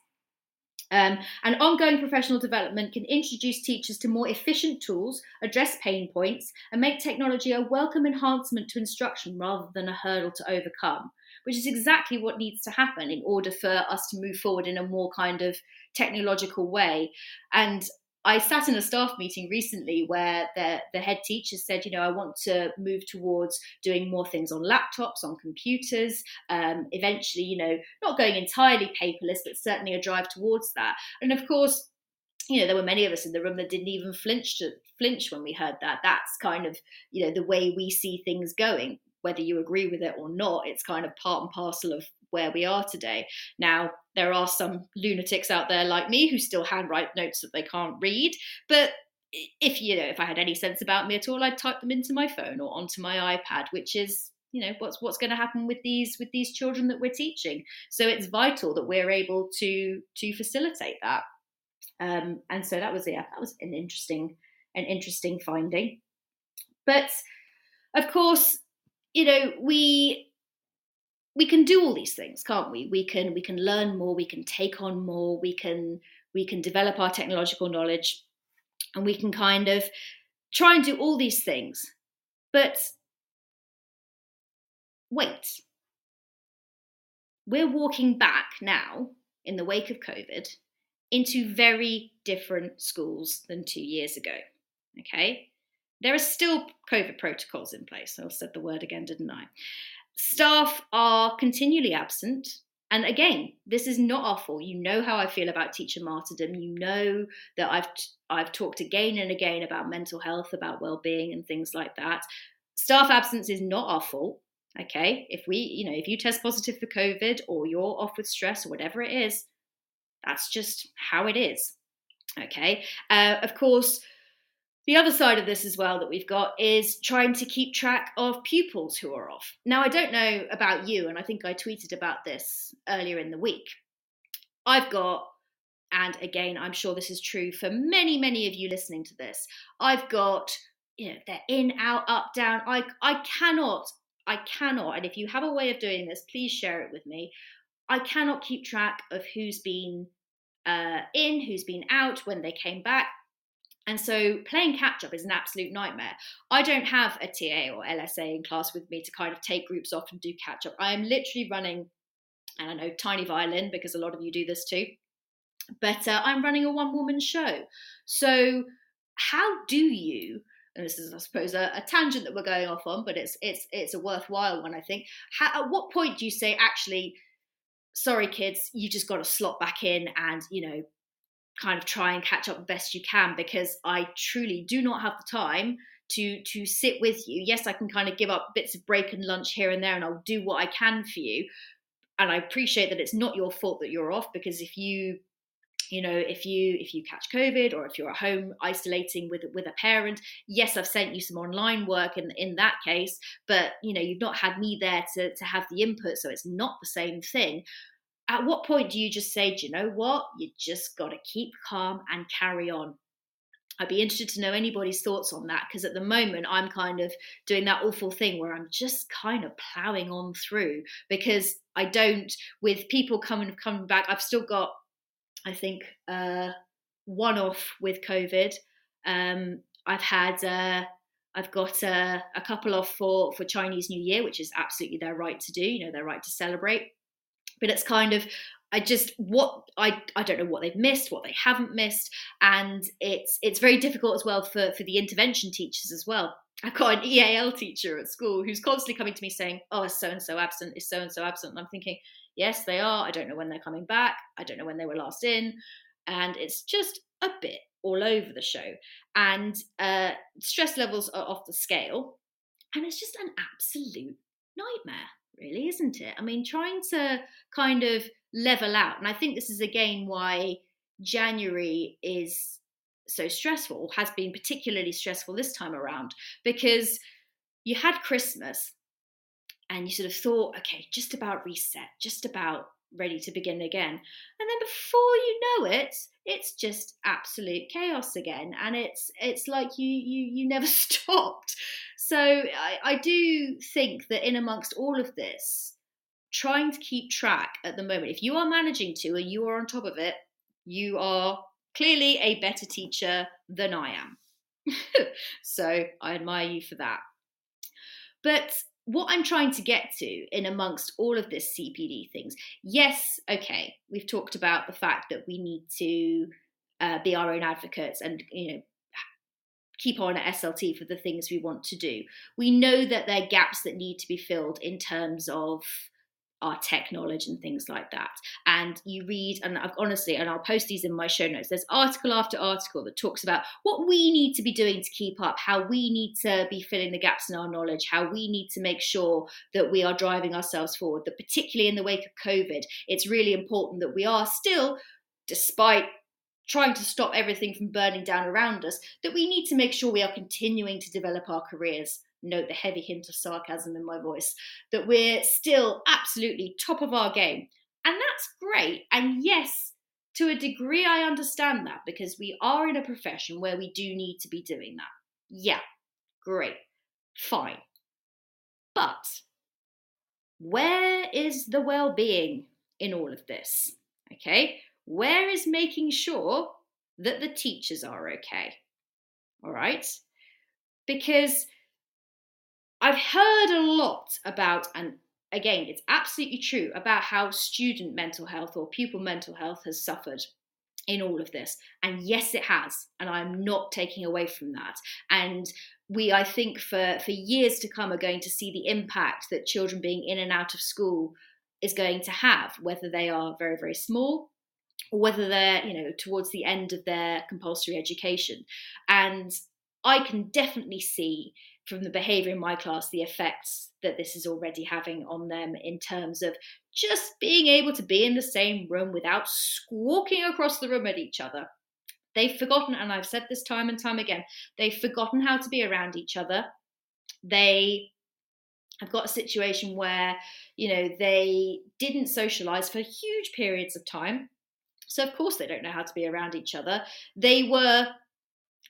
Um, and ongoing professional development can introduce teachers to more efficient tools, address pain points, and make technology a welcome enhancement to instruction rather than a hurdle to overcome, which is exactly what needs to happen in order for us to move forward in a more kind of technological way. And I sat in a staff meeting recently where the, the head teacher said, you know, I want to move towards doing more things on laptops, on computers, um, eventually, you know, not going entirely paperless, but certainly a drive towards that. And of course, you know, there were many of us in the room that didn't even flinch to, flinch when we heard that. That's kind of, you know, the way we see things going. Whether you agree with it or not, it's kind of part and parcel of where we are today. Now, there are some lunatics out there like me who still handwrite notes that they can't read, but if you know, if I had any sense about me at all, I'd type them into my phone or onto my iPad, which is you know what's what's going to happen with these with these children that we're teaching. So it's vital that we're able to to facilitate that. Um, and so that was yeah that was an interesting an interesting finding. But of course you know we we can do all these things can't we? We can we can learn more we can take on more we can we can develop our technological knowledge and we can kind of try and do all these things. But wait. We're walking back now in the wake of covid into very different schools than 2 years ago okay? There are still covid protocols in place. I said the word again didn't i Staff are continually absent. And again, this is not our fault. You know how I feel about teacher martyrdom. You know that I've I've talked again and again about mental health, about well-being and things like that. Staff absence is not our fault. Okay. If we, you know, if you test positive for COVID or you're off with stress or whatever it is, that's just how it is. Okay. Uh, of course, the other side of this as well that we've got is trying to keep track of pupils who are off. Now, I don't know about you, and I think I tweeted about this earlier in the week. I've got, and again, I'm sure this is true for many, many of you listening to this, I've got, you know, they're in, out, up, down. I, I cannot, I cannot, and if you have a way of doing this, please share it with me. I cannot keep track of who's been uh, in, who's been out, when they came back and so playing catch up is an absolute nightmare. I don't have a TA or LSA in class with me to kind of take groups off and do catch up. I am literally running, and I know tiny violin because a lot of you do this too, but uh, I'm running a one woman show. So, how do you? And this is, I suppose, a, a, tangent that we're going off on, but it's it's it's a worthwhile one, I think. How, at what point do you say, actually, sorry, kids, you just got to slot back in and you know kind of try and catch up the best you can because I truly do not have the time to to sit with you. Yes, I can kind of give up bits of break and lunch here and there and I'll do what I can for you. And I appreciate that it's not your fault that you're off because if you you know if you if you catch covid or if you're at home isolating with with a parent yes i've sent you some online work in in that case but you know you've not had me there to to have the input so it's not the same thing at what point do you just say do you know what you just got to keep calm and carry on I'd be interested to know anybody's thoughts on that because at the moment I'm kind of doing that awful thing where I'm just kind of plowing on through because I don't with people coming coming back I've still got I think, uh, one off with COVID. Um, I've had, uh, I've got uh, a couple off for for Chinese New Year, which is absolutely their right to do. You know, their right to celebrate. But it's kind of, I just what I I don't know what they've missed, what they haven't missed, and it's it's very difficult as well for for the intervention teachers as well. I've got an EAL teacher at school who's constantly coming to me saying, "Oh, so and so absent? Is so and so absent?" And I'm thinking, Yes, they are. I don't know when they're coming back. I don't know when they were last in. And it's just a bit all over the show. And uh, stress levels are off the scale. And it's just an absolute nightmare, really, isn't it? I mean, trying to kind of level out. And I think this is again why January is so stressful, has been particularly stressful this time around, because you had Christmas and you sort of thought, okay, just about reset, just about ready to begin again. And then before you know it, it's just absolute chaos again. And it's it's like you you you never <laughs> stopped. So I, I do think that in amongst all of this, trying to keep track at the moment, if you are managing to and you are on top of it, you are clearly a better teacher than I am. <laughs> so I admire you for that. But what I'm trying to get to in amongst all of this CPD things, yes, okay, we've talked about the fact that we need to uh, be our own advocates and you know keep on at SLT for the things we want to do. We know that there are gaps that need to be filled in terms of our tech knowledge and things like that. And you read, and I've honestly, and I'll post these in my show notes, there's article after article that talks about what we need to be doing to keep up, how we need to be filling the gaps in our knowledge, how we need to make sure that we are driving ourselves forward, that particularly in the wake of COVID, it's really important that we are still, despite trying to stop everything from burning down around us, that we need to make sure we are continuing to develop our careers note the heavy hint of sarcasm in my voice, that we're still absolutely top of our game. And that's great. And yes, to a degree, I understand that because we are in a profession where we do need to be doing that. Yeah, great, fine. But where is the well being in all of this? Okay, where is making sure that the teachers are okay? All right, because I've heard a lot about, and again, it's absolutely true, about how student mental health or pupil mental health has suffered in all of this. And yes, it has. And I'm not taking away from that. And we, I think, for, for years to come, are going to see the impact that children being in and out of school is going to have, whether they are very, very small or whether they're, you know, towards the end of their compulsory education. And I can definitely see from the behavior in my class the effects that this is already having on them in terms of just being able to be in the same room without squawking across the room at each other. They've forgotten, and I've said this time and time again, they've forgotten how to be around each other. They have got a situation where, you know, they didn't socialize for huge periods of time. So, of course, they don't know how to be around each other. They were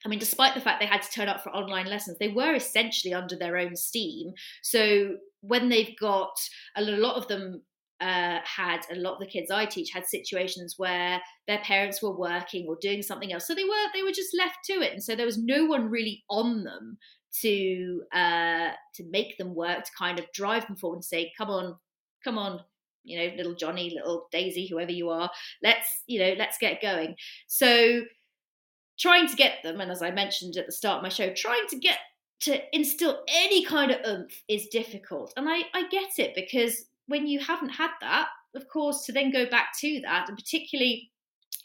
I mean, despite the fact they had to turn up for online lessons, they were essentially under their own steam. So when they've got a lot of them uh, had a lot of the kids I teach had situations where their parents were working or doing something else, so they were they were just left to it, and so there was no one really on them to uh, to make them work, to kind of drive them forward and say, "Come on, come on." You know, little Johnny, little Daisy, whoever you are, let's you know, let's get going. So trying to get them, and as I mentioned at the start of my show, trying to get to instill any kind of oomph is difficult. And I, I get it because when you haven't had that, of course, to then go back to that, and particularly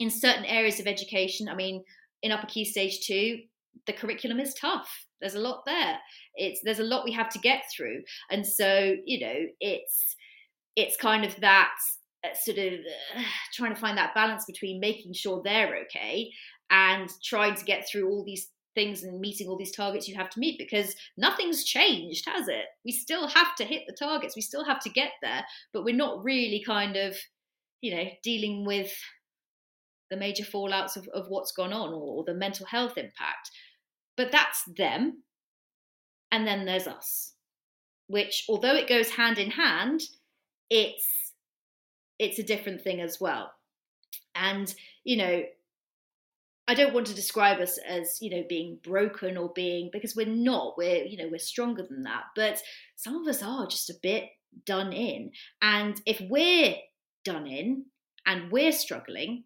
in certain areas of education, I mean, in upper key stage two, the curriculum is tough. There's a lot there. It's there's a lot we have to get through, and so you know, it's it's kind of that uh, sort of uh, trying to find that balance between making sure they're okay and trying to get through all these things and meeting all these targets you have to meet because nothing's changed, has it? We still have to hit the targets, we still have to get there, but we're not really kind of, you know, dealing with the major fallouts of, of what's gone on or, or the mental health impact. But that's them. And then there's us, which, although it goes hand in hand, it's it's a different thing as well. And, you know, I don't want to describe us as, you know, being broken or being because we're not. We're, you know, we're stronger than that. But some of us are just a bit done in. And if we're done in and we're struggling,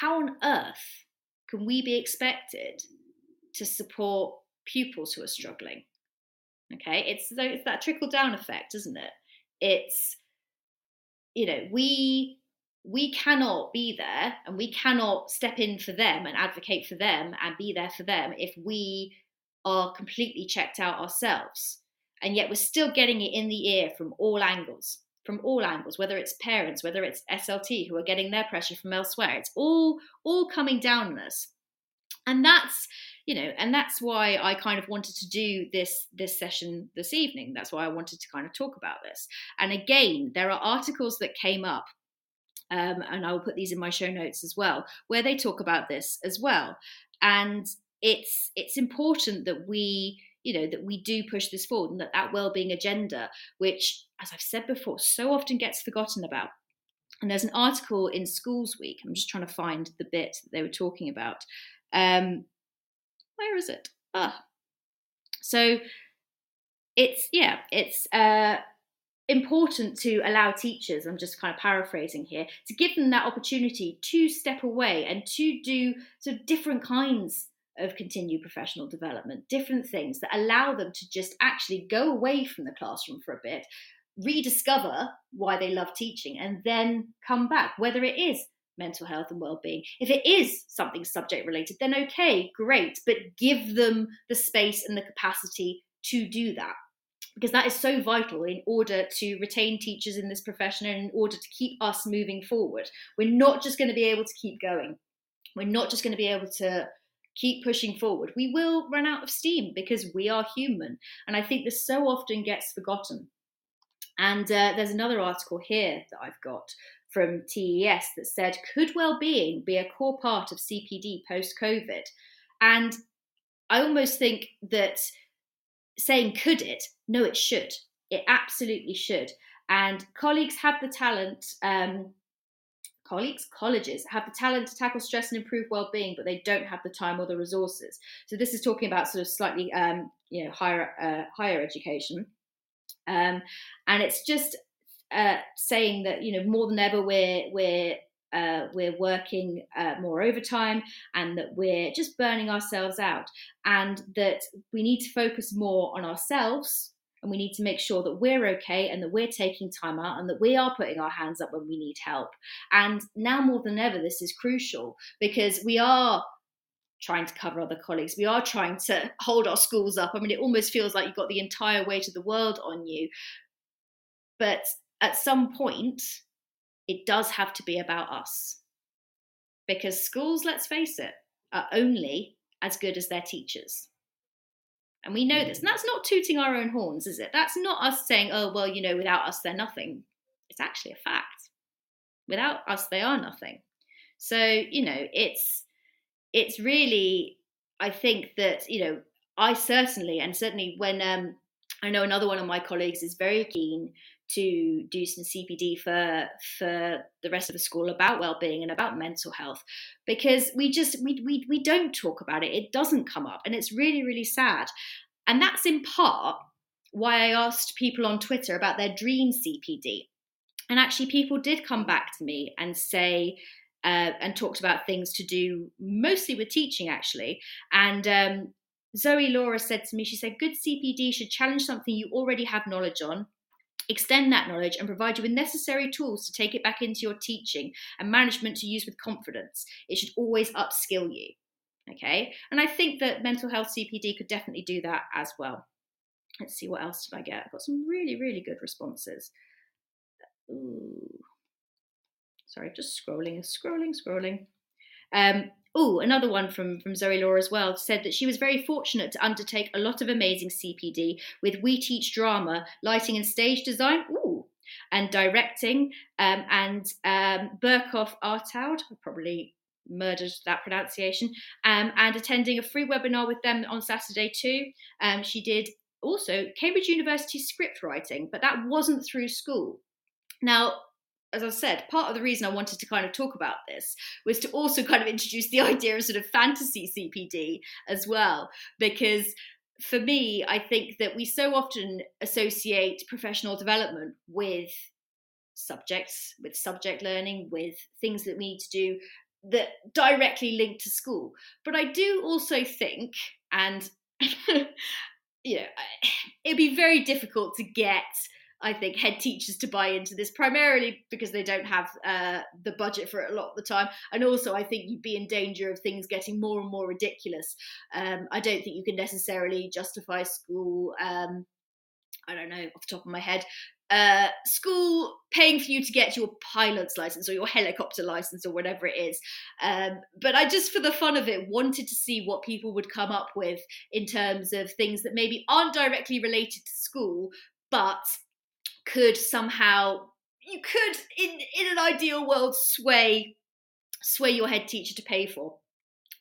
how on earth can we be expected to support pupils who are struggling? Okay, it's it's that trickle down effect, isn't it? It's you know, we we cannot be there and we cannot step in for them and advocate for them and be there for them if we are completely checked out ourselves. And yet we're still getting it in the ear from all angles, from all angles, whether it's parents, whether it's SLT who are getting their pressure from elsewhere. It's all all coming down on us. And that's you know and that's why i kind of wanted to do this this session this evening that's why i wanted to kind of talk about this and again there are articles that came up um, and i will put these in my show notes as well where they talk about this as well and it's it's important that we you know that we do push this forward and that that well-being agenda which as i've said before so often gets forgotten about and there's an article in schools week i'm just trying to find the bit that they were talking about um, where is it? Ah. So it's, yeah, it's uh, important to allow teachers, I'm just kind of paraphrasing here, to give them that opportunity to step away and to do sort of different kinds of continued professional development, different things that allow them to just actually go away from the classroom for a bit, rediscover why they love teaching, and then come back, whether it is mental health and well-being. If it is something subject related then okay great but give them the space and the capacity to do that because that is so vital in order to retain teachers in this profession and in order to keep us moving forward. We're not just going to be able to keep going. We're not just going to be able to keep pushing forward. We will run out of steam because we are human and i think this so often gets forgotten. And uh, there's another article here that I've got from TES that said, Could well-being be a core part of CPD post-COVID? And I almost think that saying could it, no, it should. It absolutely should. And colleagues have the talent, um, colleagues, colleges have the talent to tackle stress and improve well-being, but they don't have the time or the resources. So this is talking about sort of slightly, um, you know, higher uh, higher education, um, and it's just uh, saying that you know more than ever we're we're uh, we're working uh, more overtime and that we're just burning ourselves out and that we need to focus more on ourselves and we need to make sure that we're okay and that we're taking time out and that we are putting our hands up when we need help. And now more than ever this is crucial because we are trying to cover other colleagues. We are trying to hold our schools up. I mean it almost feels like you've got the entire weight of the world on you. But at some point, it does have to be about us. Because schools, let's face it, are only as good as their teachers. And we know this. And that's not tooting our own horns, is it? That's not us saying, oh, well, you know, without us, they're nothing. It's actually a fact. Without us, they are nothing. So, you know, it's it's really, I think that, you know, I certainly, and certainly when um, I know another one of my colleagues is very keen to do some CPD for for the rest of the school about well-being and about mental health because we just we we we don't talk about it. It doesn't come up and it's really really sad. And that's in part why I asked people on Twitter about their dream CPD and actually people did come back to me and say uh, and talked about things to do mostly with teaching actually. And um, Zoe Laura said to me, she said, good CPD should challenge something you already have knowledge on, extend that knowledge and provide you with necessary tools to take it back into your teaching and management to use with confidence. It should always upskill you. Okay, and I think that mental health CPD could definitely do that as well. Let's see what else did I get. I've got some really, really good responses. Ooh. sorry, just scrolling, scrolling, scrolling. Um, oh, another one from, from Zoe Law as well said that she was very fortunate to undertake a lot of amazing CPD with We Teach Drama, lighting and stage design. Ooh, and directing, um, and um, Berkoff Artaud, probably murdered that pronunciation, um, and attending a free webinar with them on Saturday too. Um, she did also Cambridge University script writing, but that wasn't through school. Now, as I said, part of the reason I wanted to kind of talk about this was to also kind of introduce the <laughs> idea of sort of fantasy CPD as well, because for me, I think that we so often associate professional development with subjects, with subject learning, with things that we need to do that directly link to school. But I do also think, and <laughs> you know, it'd be very difficult to get I think, head teachers to buy into this, primarily because they don't have uh, the budget for it a lot of the time. And also, I think you'd be in danger of things getting more and more ridiculous. Um, I don't think you can necessarily justify school. Um, I don't know off the top of my head. Uh, school paying for you to get your pilot's license or your helicopter license or whatever it is. Um, but I just, for the fun of it, wanted to see what people would come up with in terms of things that maybe aren't directly related to school, but could somehow you could in in an ideal world sway sway your head teacher to pay for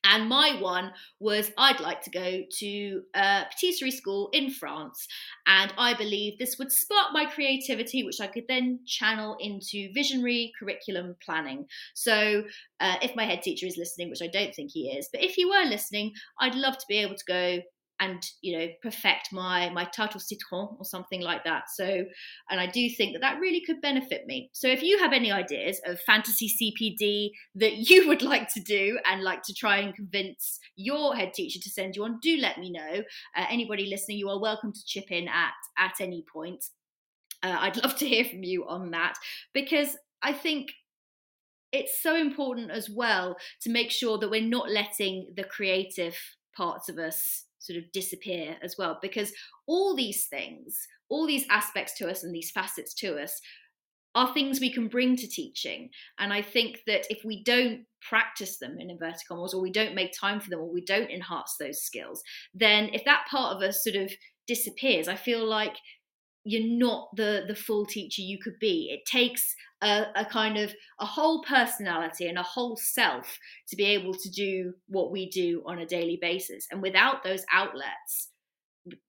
and my one was I'd like to go to a patisserie school in France. And I believe this would spark my creativity, which I could then channel into visionary curriculum planning. So, uh, if my head teacher is listening, which I don't think he is, but if he were listening, I'd love to be able to go and you know perfect my my tarte au citron or something like that. So and i do think that that really could benefit me. So if you have any ideas of fantasy cpd that <laughs> you would like to do and like to try and convince your head teacher to send you on do let me know. Uh, anybody listening you are welcome to chip in at at any point. Uh, i'd <laughs> love to hear from you on that because i think it's so important as well to make sure that we're not letting the creative parts of us sort of disappear as well because all these things all these aspects to us and these facets to us are things we can bring to teaching. And i think that if we don't practice them in inverted commas or we don't make time for them or we don't enhance those skills then if that part of us sort of disappears i feel like you're not the the full teacher you could be. It takes a, a, kind of a whole personality and a whole self to be able to do what we do on a daily basis. And without those outlets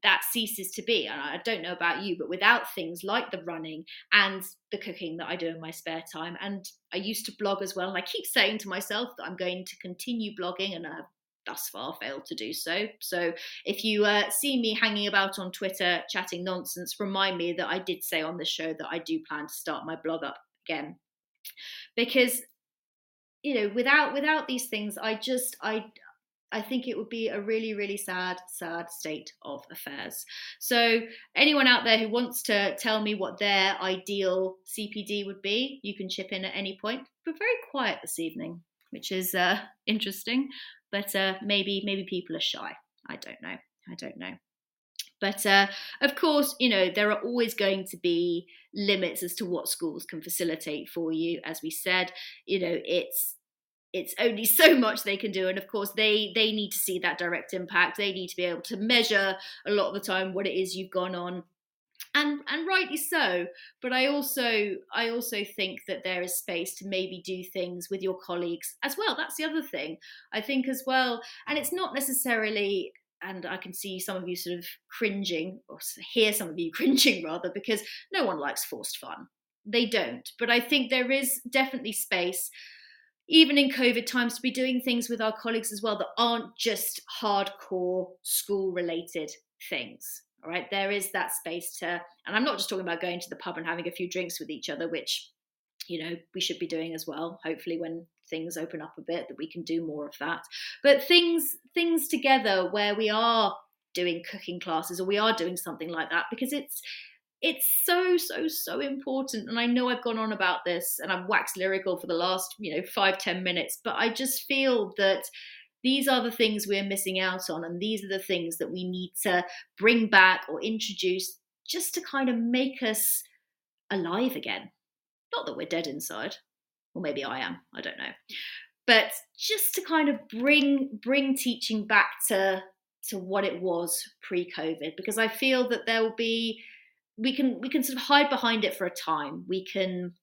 that ceases to be. And i don't know about you but without things like the running and the cooking that i do in my spare time and i used to blog as well and i keep saying to myself that i'm going to continue blogging and i've thus far failed to do so. So if you uh, see me hanging about on Twitter chatting nonsense, remind me that I did say on the show that I do plan to start my blog up again. Because you know, without without these things, I just I I think it would be a really, really sad, sad state of affairs. So, anyone out there who wants to tell me what their ideal CPD would be, you can chip in at any point. We're very quiet this evening, which is uh, interesting but uh, maybe maybe people are shy. I don't know. I don't know. But uh, of course, you know, there are always going to be limits as to what schools can facilitate for you. As we said, you know, it's it's only <laughs> so much they can do and of course they they need to see that direct impact they need to be able to measure a lot of the time what it is you've gone on and and rightly so but i also i also think that there is space to maybe do things with your colleagues as well that's the other thing i think as well and it's not necessarily and I can see some of you sort of cringing, or hear some of you <laughs> cringing rather, because no one likes forced fun. They don't. But I think there is definitely space, even in COVID times, to be doing things with our colleagues as well that aren't just hardcore school related things. All right, there is that space to, and I'm not just talking about going to the pub and having a few drinks with each other, which you know we should be doing as well. Hopefully, when things open up a bit, that we can do more of that. But things things together where we are doing cooking classes or we are doing something like that because it's it's so so so important and i know i've gone on about this and i've waxed lyrical for the last you know five ten minutes but i just feel that these are the things we're missing out on, and these are the things that we need to bring back or introduce just to kind of make us alive again. Not that we're dead inside. Or maybe I am, I don't know. But just to kind of bring bring teaching back to to what it was pre-COVID, because I feel that there will be we can we can sort of hide behind it for a time. We can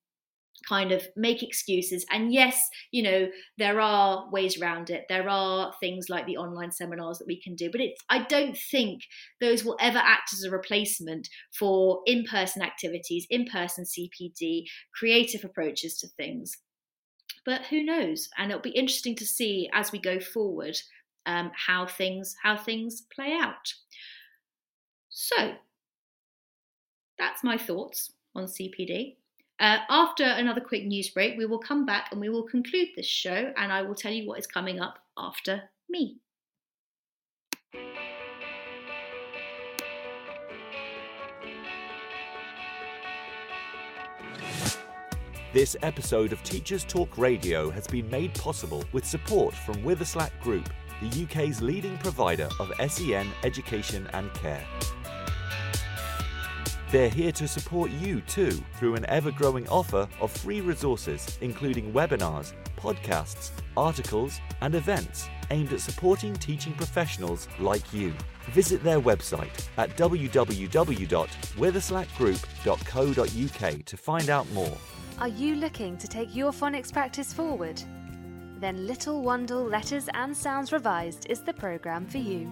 kind of make excuses. And yes, you know, there are ways around it. There are things like the online seminars that we can do, but it's, I don't think those will ever act as a replacement for in person activities, in person CPD, creative approaches to things. But who knows? And it'll be interesting to see as we go forward um, how things how things play out. So that's my thoughts on CPD. Uh, after another quick news break, we will come back and we will conclude this show, and I will tell you what is coming up after me. This episode of Teachers Talk Radio has been made possible with support from Witherslack Group, the UK's leading provider of SEN education and care. They're here to support you too through an ever growing offer of free resources, including webinars, podcasts, articles, and events aimed at supporting teaching professionals like you. Visit their website at www.witherslackgroup.co.uk to find out more. Are you looking to take your phonics practice forward? Then Little Wandle Letters and Sounds Revised is the programme for you.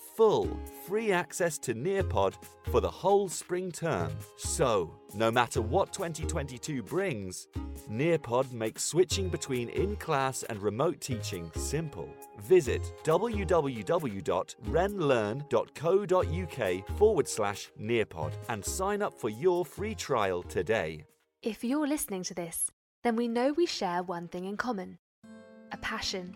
full free access to Nearpod for the whole spring term. So, no matter what 2022 brings, Nearpod makes switching between in class and remote teaching simple. Visit www.renlearn.co.uk forward slash Nearpod and sign up for your free trial today. If you're listening to this, then we know we share one thing in common a passion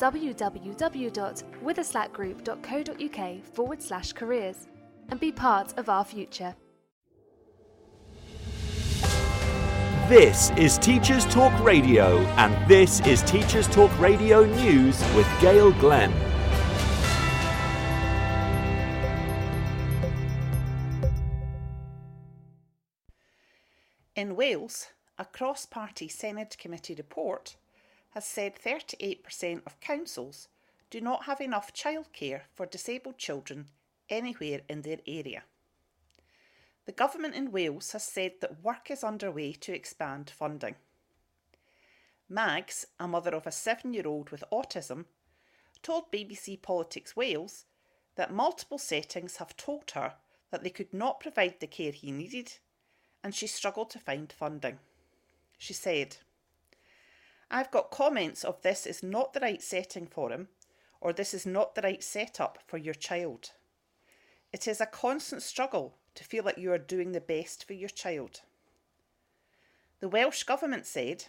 www.witherslackgroup.co.uk forward slash careers and be part of our future. This is Teachers Talk Radio, and this is Teachers Talk Radio News with Gail Glenn. In Wales, a cross party Senedd committee report has said 38% of councils do not have enough childcare for disabled children anywhere in their area. The government in Wales has said that work is underway to expand funding. Mags, a mother of a seven year old with autism, told BBC Politics Wales that multiple settings have told her that they could not provide the care he needed and she struggled to find funding. She said, I've got comments of this is not the right setting for him, or this is not the right setup for your child. It is a constant struggle to feel like you are doing the best for your child. The Welsh Government said,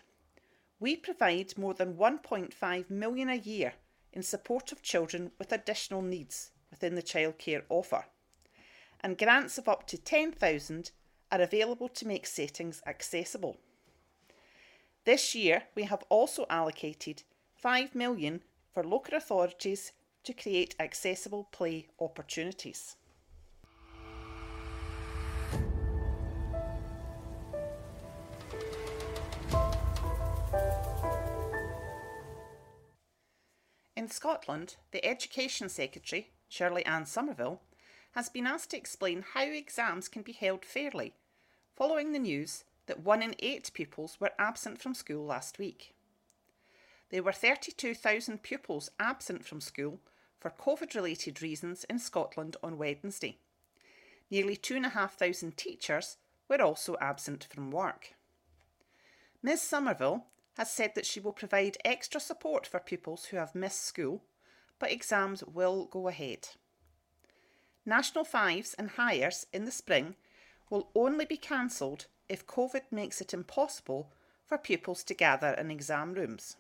We provide more than 1.5 million a year in support of children with additional needs within the childcare offer, and grants of up to 10,000 are available to make settings accessible. This year, we have also allocated 5 million for local authorities to create accessible play opportunities. In Scotland, the Education Secretary, Shirley Ann Somerville, has been asked to explain how exams can be held fairly, following the news that one in eight pupils were absent from school last week. There were 32,000 pupils absent from school for COVID related reasons in Scotland on Wednesday. Nearly 2,500 teachers were also absent from work. Ms Somerville has said that she will provide extra support for pupils who have missed school, but exams will go ahead. National Fives and Highers in the spring will only be cancelled if COVID makes it impossible for pupils to gather in exam rooms.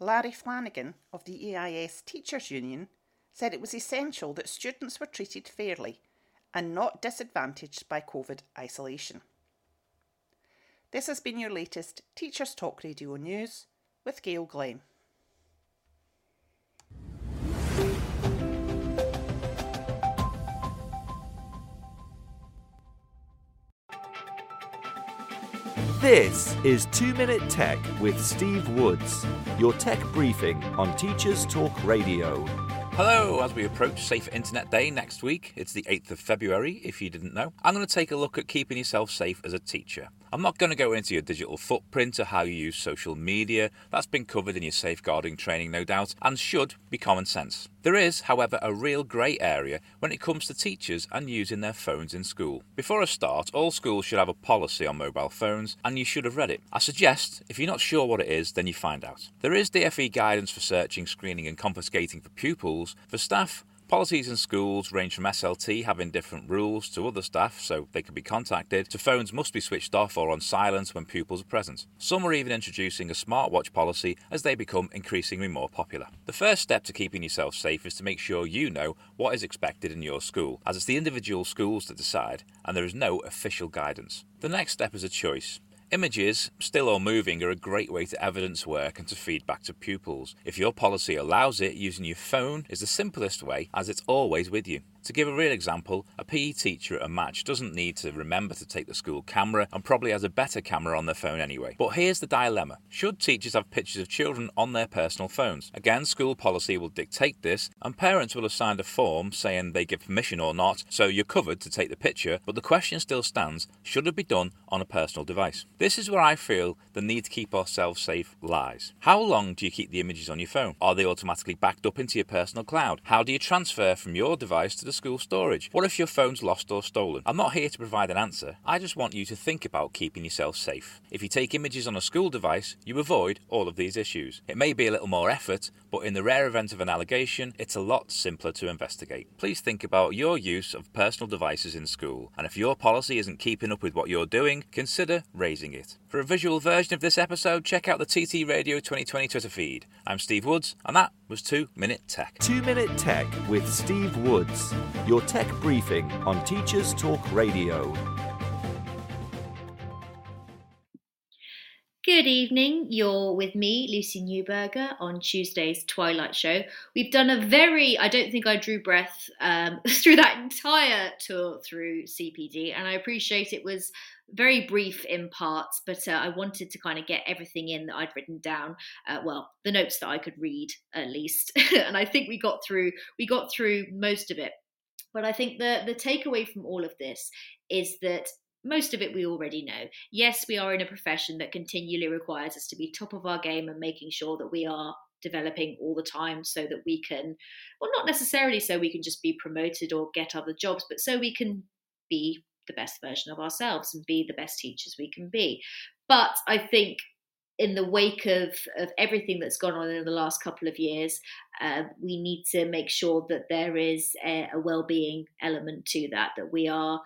Larry Flanagan of the EIS Teachers Union said it was essential that students were treated fairly and not disadvantaged by COVID isolation. This has been your latest Teachers Talk Radio News with Gail Glenn. This is 2 Minute Tech with Steve Woods, your tech briefing on Teachers Talk Radio. Hello, as we approach Safe Internet Day next week, it's the 8th of February, if you didn't know, I'm going to take a look at keeping yourself safe as a teacher. I'm not going to go into your digital footprint or how you use social media. That's been covered in your safeguarding training, no doubt, and should be common sense. There is, however, a real grey area when it comes to teachers and using their phones in school. Before I start, all schools should have a policy on mobile phones, and you should have read it. I suggest, if you're not sure what it is, then you find out. There is DFE guidance for searching, screening, and confiscating for pupils. For staff, Policies in schools range from SLT having different rules to other staff so they can be contacted, to phones must be switched off or on silent when pupils are present. Some are even introducing a smartwatch policy as they become increasingly more popular. The first step to keeping yourself safe is to make sure you know what is expected in your school, as it's the individual schools that decide, and there is no official guidance. The next step is a choice. Images, still or moving, are a great way to evidence work and to feed back to pupils. If your policy allows it, using your phone is the simplest way as it's always with you. To give a real example, a PE teacher at a match doesn't need to remember to take the school camera and probably has a better camera on their phone anyway. But here's the dilemma should teachers have pictures of children on their personal phones? Again, school policy will dictate this, and parents will have signed a form saying they give permission or not, so you're covered to take the picture, but the question still stands should it be done on a personal device? This is where I feel the need to keep ourselves safe lies. How long do you keep the images on your phone? Are they automatically backed up into your personal cloud? How do you transfer from your device to the school storage? What if your phone's lost or stolen? I'm not here to provide an answer. I just want you to think about keeping yourself safe. If you take images on a school device, you avoid all of these issues. It may be a little more effort, but in the rare event of an allegation, it's a lot simpler to investigate. Please think about your use of personal devices in school, and if your policy isn't keeping up with what you're doing, consider raising it. For a visual version of this episode, check out the TT Radio 2020 Twitter feed. I'm Steve Woods, and that was 2 Minute Tech. 2 Minute Tech with Steve Woods, your tech briefing on Teachers Talk Radio. Good evening. You're with me, Lucy Newberger, on Tuesday's Twilight Show. We've done a very, I don't think I drew breath um, <laughs> through that entire tour through CPD, and I appreciate it was very brief in parts, but uh, I wanted to kind of get everything in that I'd written down. Uh, well, the notes that I could read at least, <laughs> and I think we got through we got through most of it. But I think the the takeaway from all of this is that most of it we already know. Yes, we are in a profession that continually requires us to be top of our game and making sure that we are developing all the time so that we can, well, not necessarily so we can just be promoted or get other jobs, but so we can be the best version of ourselves and be the best teachers we can be. But I think in the wake of, of everything that's gone on in the last couple of years, uh, we need to make sure that there is a, a well-being element to that, that we are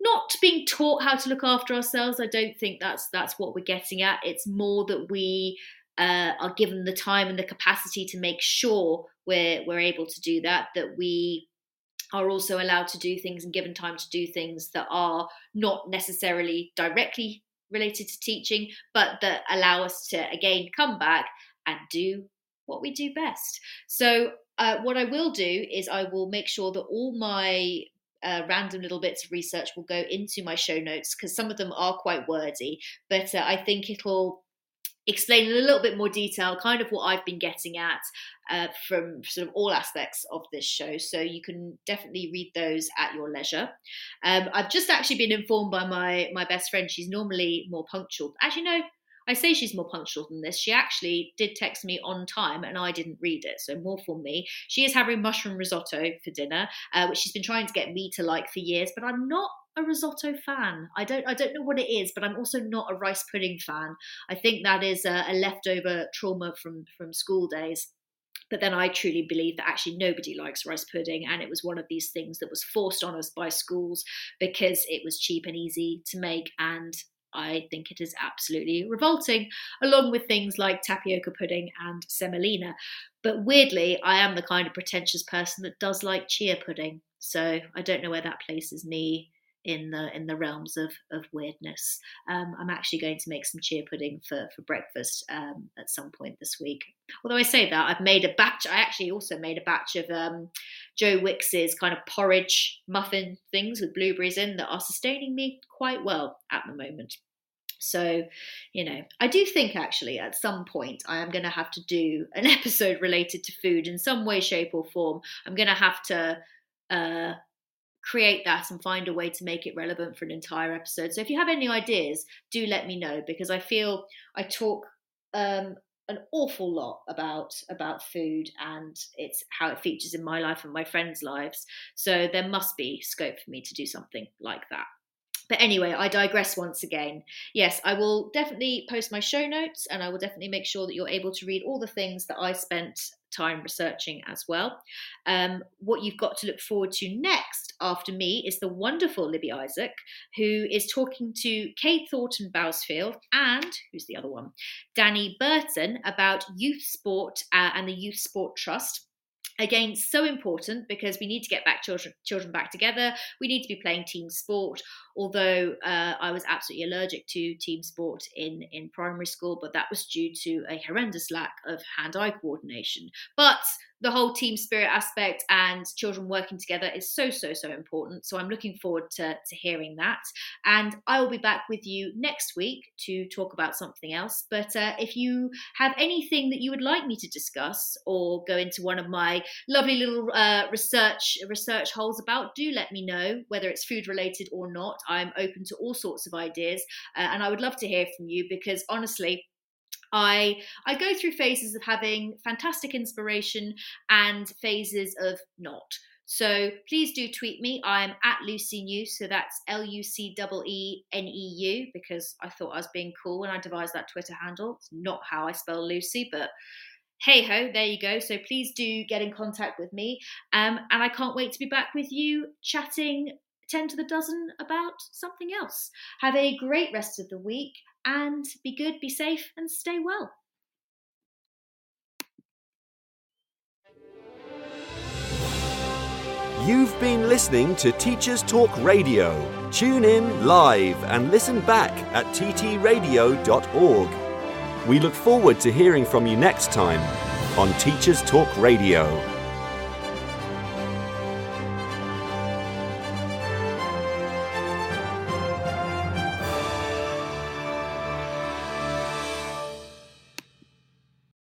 not being taught how to look after ourselves. I don't think that's that's what we're getting at. It's more that we uh, are given the time and the capacity to make sure we're we're able to do that. That we are also allowed to do things and given time to do things that are not necessarily directly related to teaching, but that allow us to again come back and do what we do best. So, uh, what I will do is I will make sure that all my uh, random little bits of research will go into my show notes because some of them are quite wordy, but uh, I think it'll explain in a little bit more detail kind of what I've been getting at uh, from sort of all aspects of this show. So you can definitely read those at your leisure. Um, I've just actually been informed by my my best friend. She's normally more punctual. Actually, no. I say she's more punctual than this. She actually did text me on time and I didn't read it, so more for me. She is having mushroom risotto for dinner, uh, which she's been trying to get me to like for years, but I'm not a risotto fan. I don't I don't know what it is, but I'm also not a rice pudding fan. I think that is a, a leftover trauma from from school days. But then I truly believe that actually nobody likes rice pudding, and it was one of these things that was forced on us by schools because it was cheap and easy to make, and I think it is absolutely revolting, along with things like tapioca pudding and semolina. But weirdly, I am the kind of pretentious person that does like chia pudding, so I don't know where that places me in the in the realms of of weirdness. Um, I'm actually going to make some chia pudding for for breakfast um, at some point this week. Although I say that I've made a batch. I actually also made a batch of um, Joe Wicks's kind of porridge muffin things with blueberries in that are sustaining me quite well at the moment. So, you know, I do think actually at some point I am going to have to do an <laughs> episode related to food in some way, shape, or form. I'm going to have to uh, create that and find a way to make it relevant for an entire episode. So if you have any ideas, do let me know because I feel I talk um, an awful lot about about food and it's how it features in my life and my friends' lives. So there must be scope for me to do something like that. But anyway, I digress once again. Yes, I will definitely post my show notes and I will definitely make sure that you're able to read all the things that I spent time researching as well. Um, what you've got to look forward to next after me is the wonderful Libby Isaac, who is talking to Kate Thornton Bousfield and who's the other one? Danny Burton about youth sport uh, and the Youth Sport Trust again so important because we need to get back children children back together. We need to be playing team sport although uh, i was absolutely allergic to team sport in in primary school but that was due to a horrendous lack of hand-eye coordination. But the whole team spirit aspect and children working together is so so so important. So i'm looking forward to, to hearing that. And i will be back with you next week to talk about something else. But uh, if you have anything that you would like me to discuss or go into one of my lovely little uh, research research holes about do let me know whether it's food related or not. I'm open to all sorts of ideas uh, and i would love to hear from you because honestly I I go through phases of having fantastic inspiration and phases of not. So please do tweet me. I'm at Lucy New, so that's L U C E N E U because I thought I was being cool when I devised that Twitter handle. It's not how I spell Lucy, but hey ho, there you go. So please do get in contact with me. Um, and I can't wait to be back with you chatting 10 to the dozen about something else. Have a great rest of the week and be good, be safe, and stay well. You've been listening to Teachers Talk Radio. Tune in live and listen back at ttradio.org. We look forward to hearing from you next time on Teachers Talk Radio.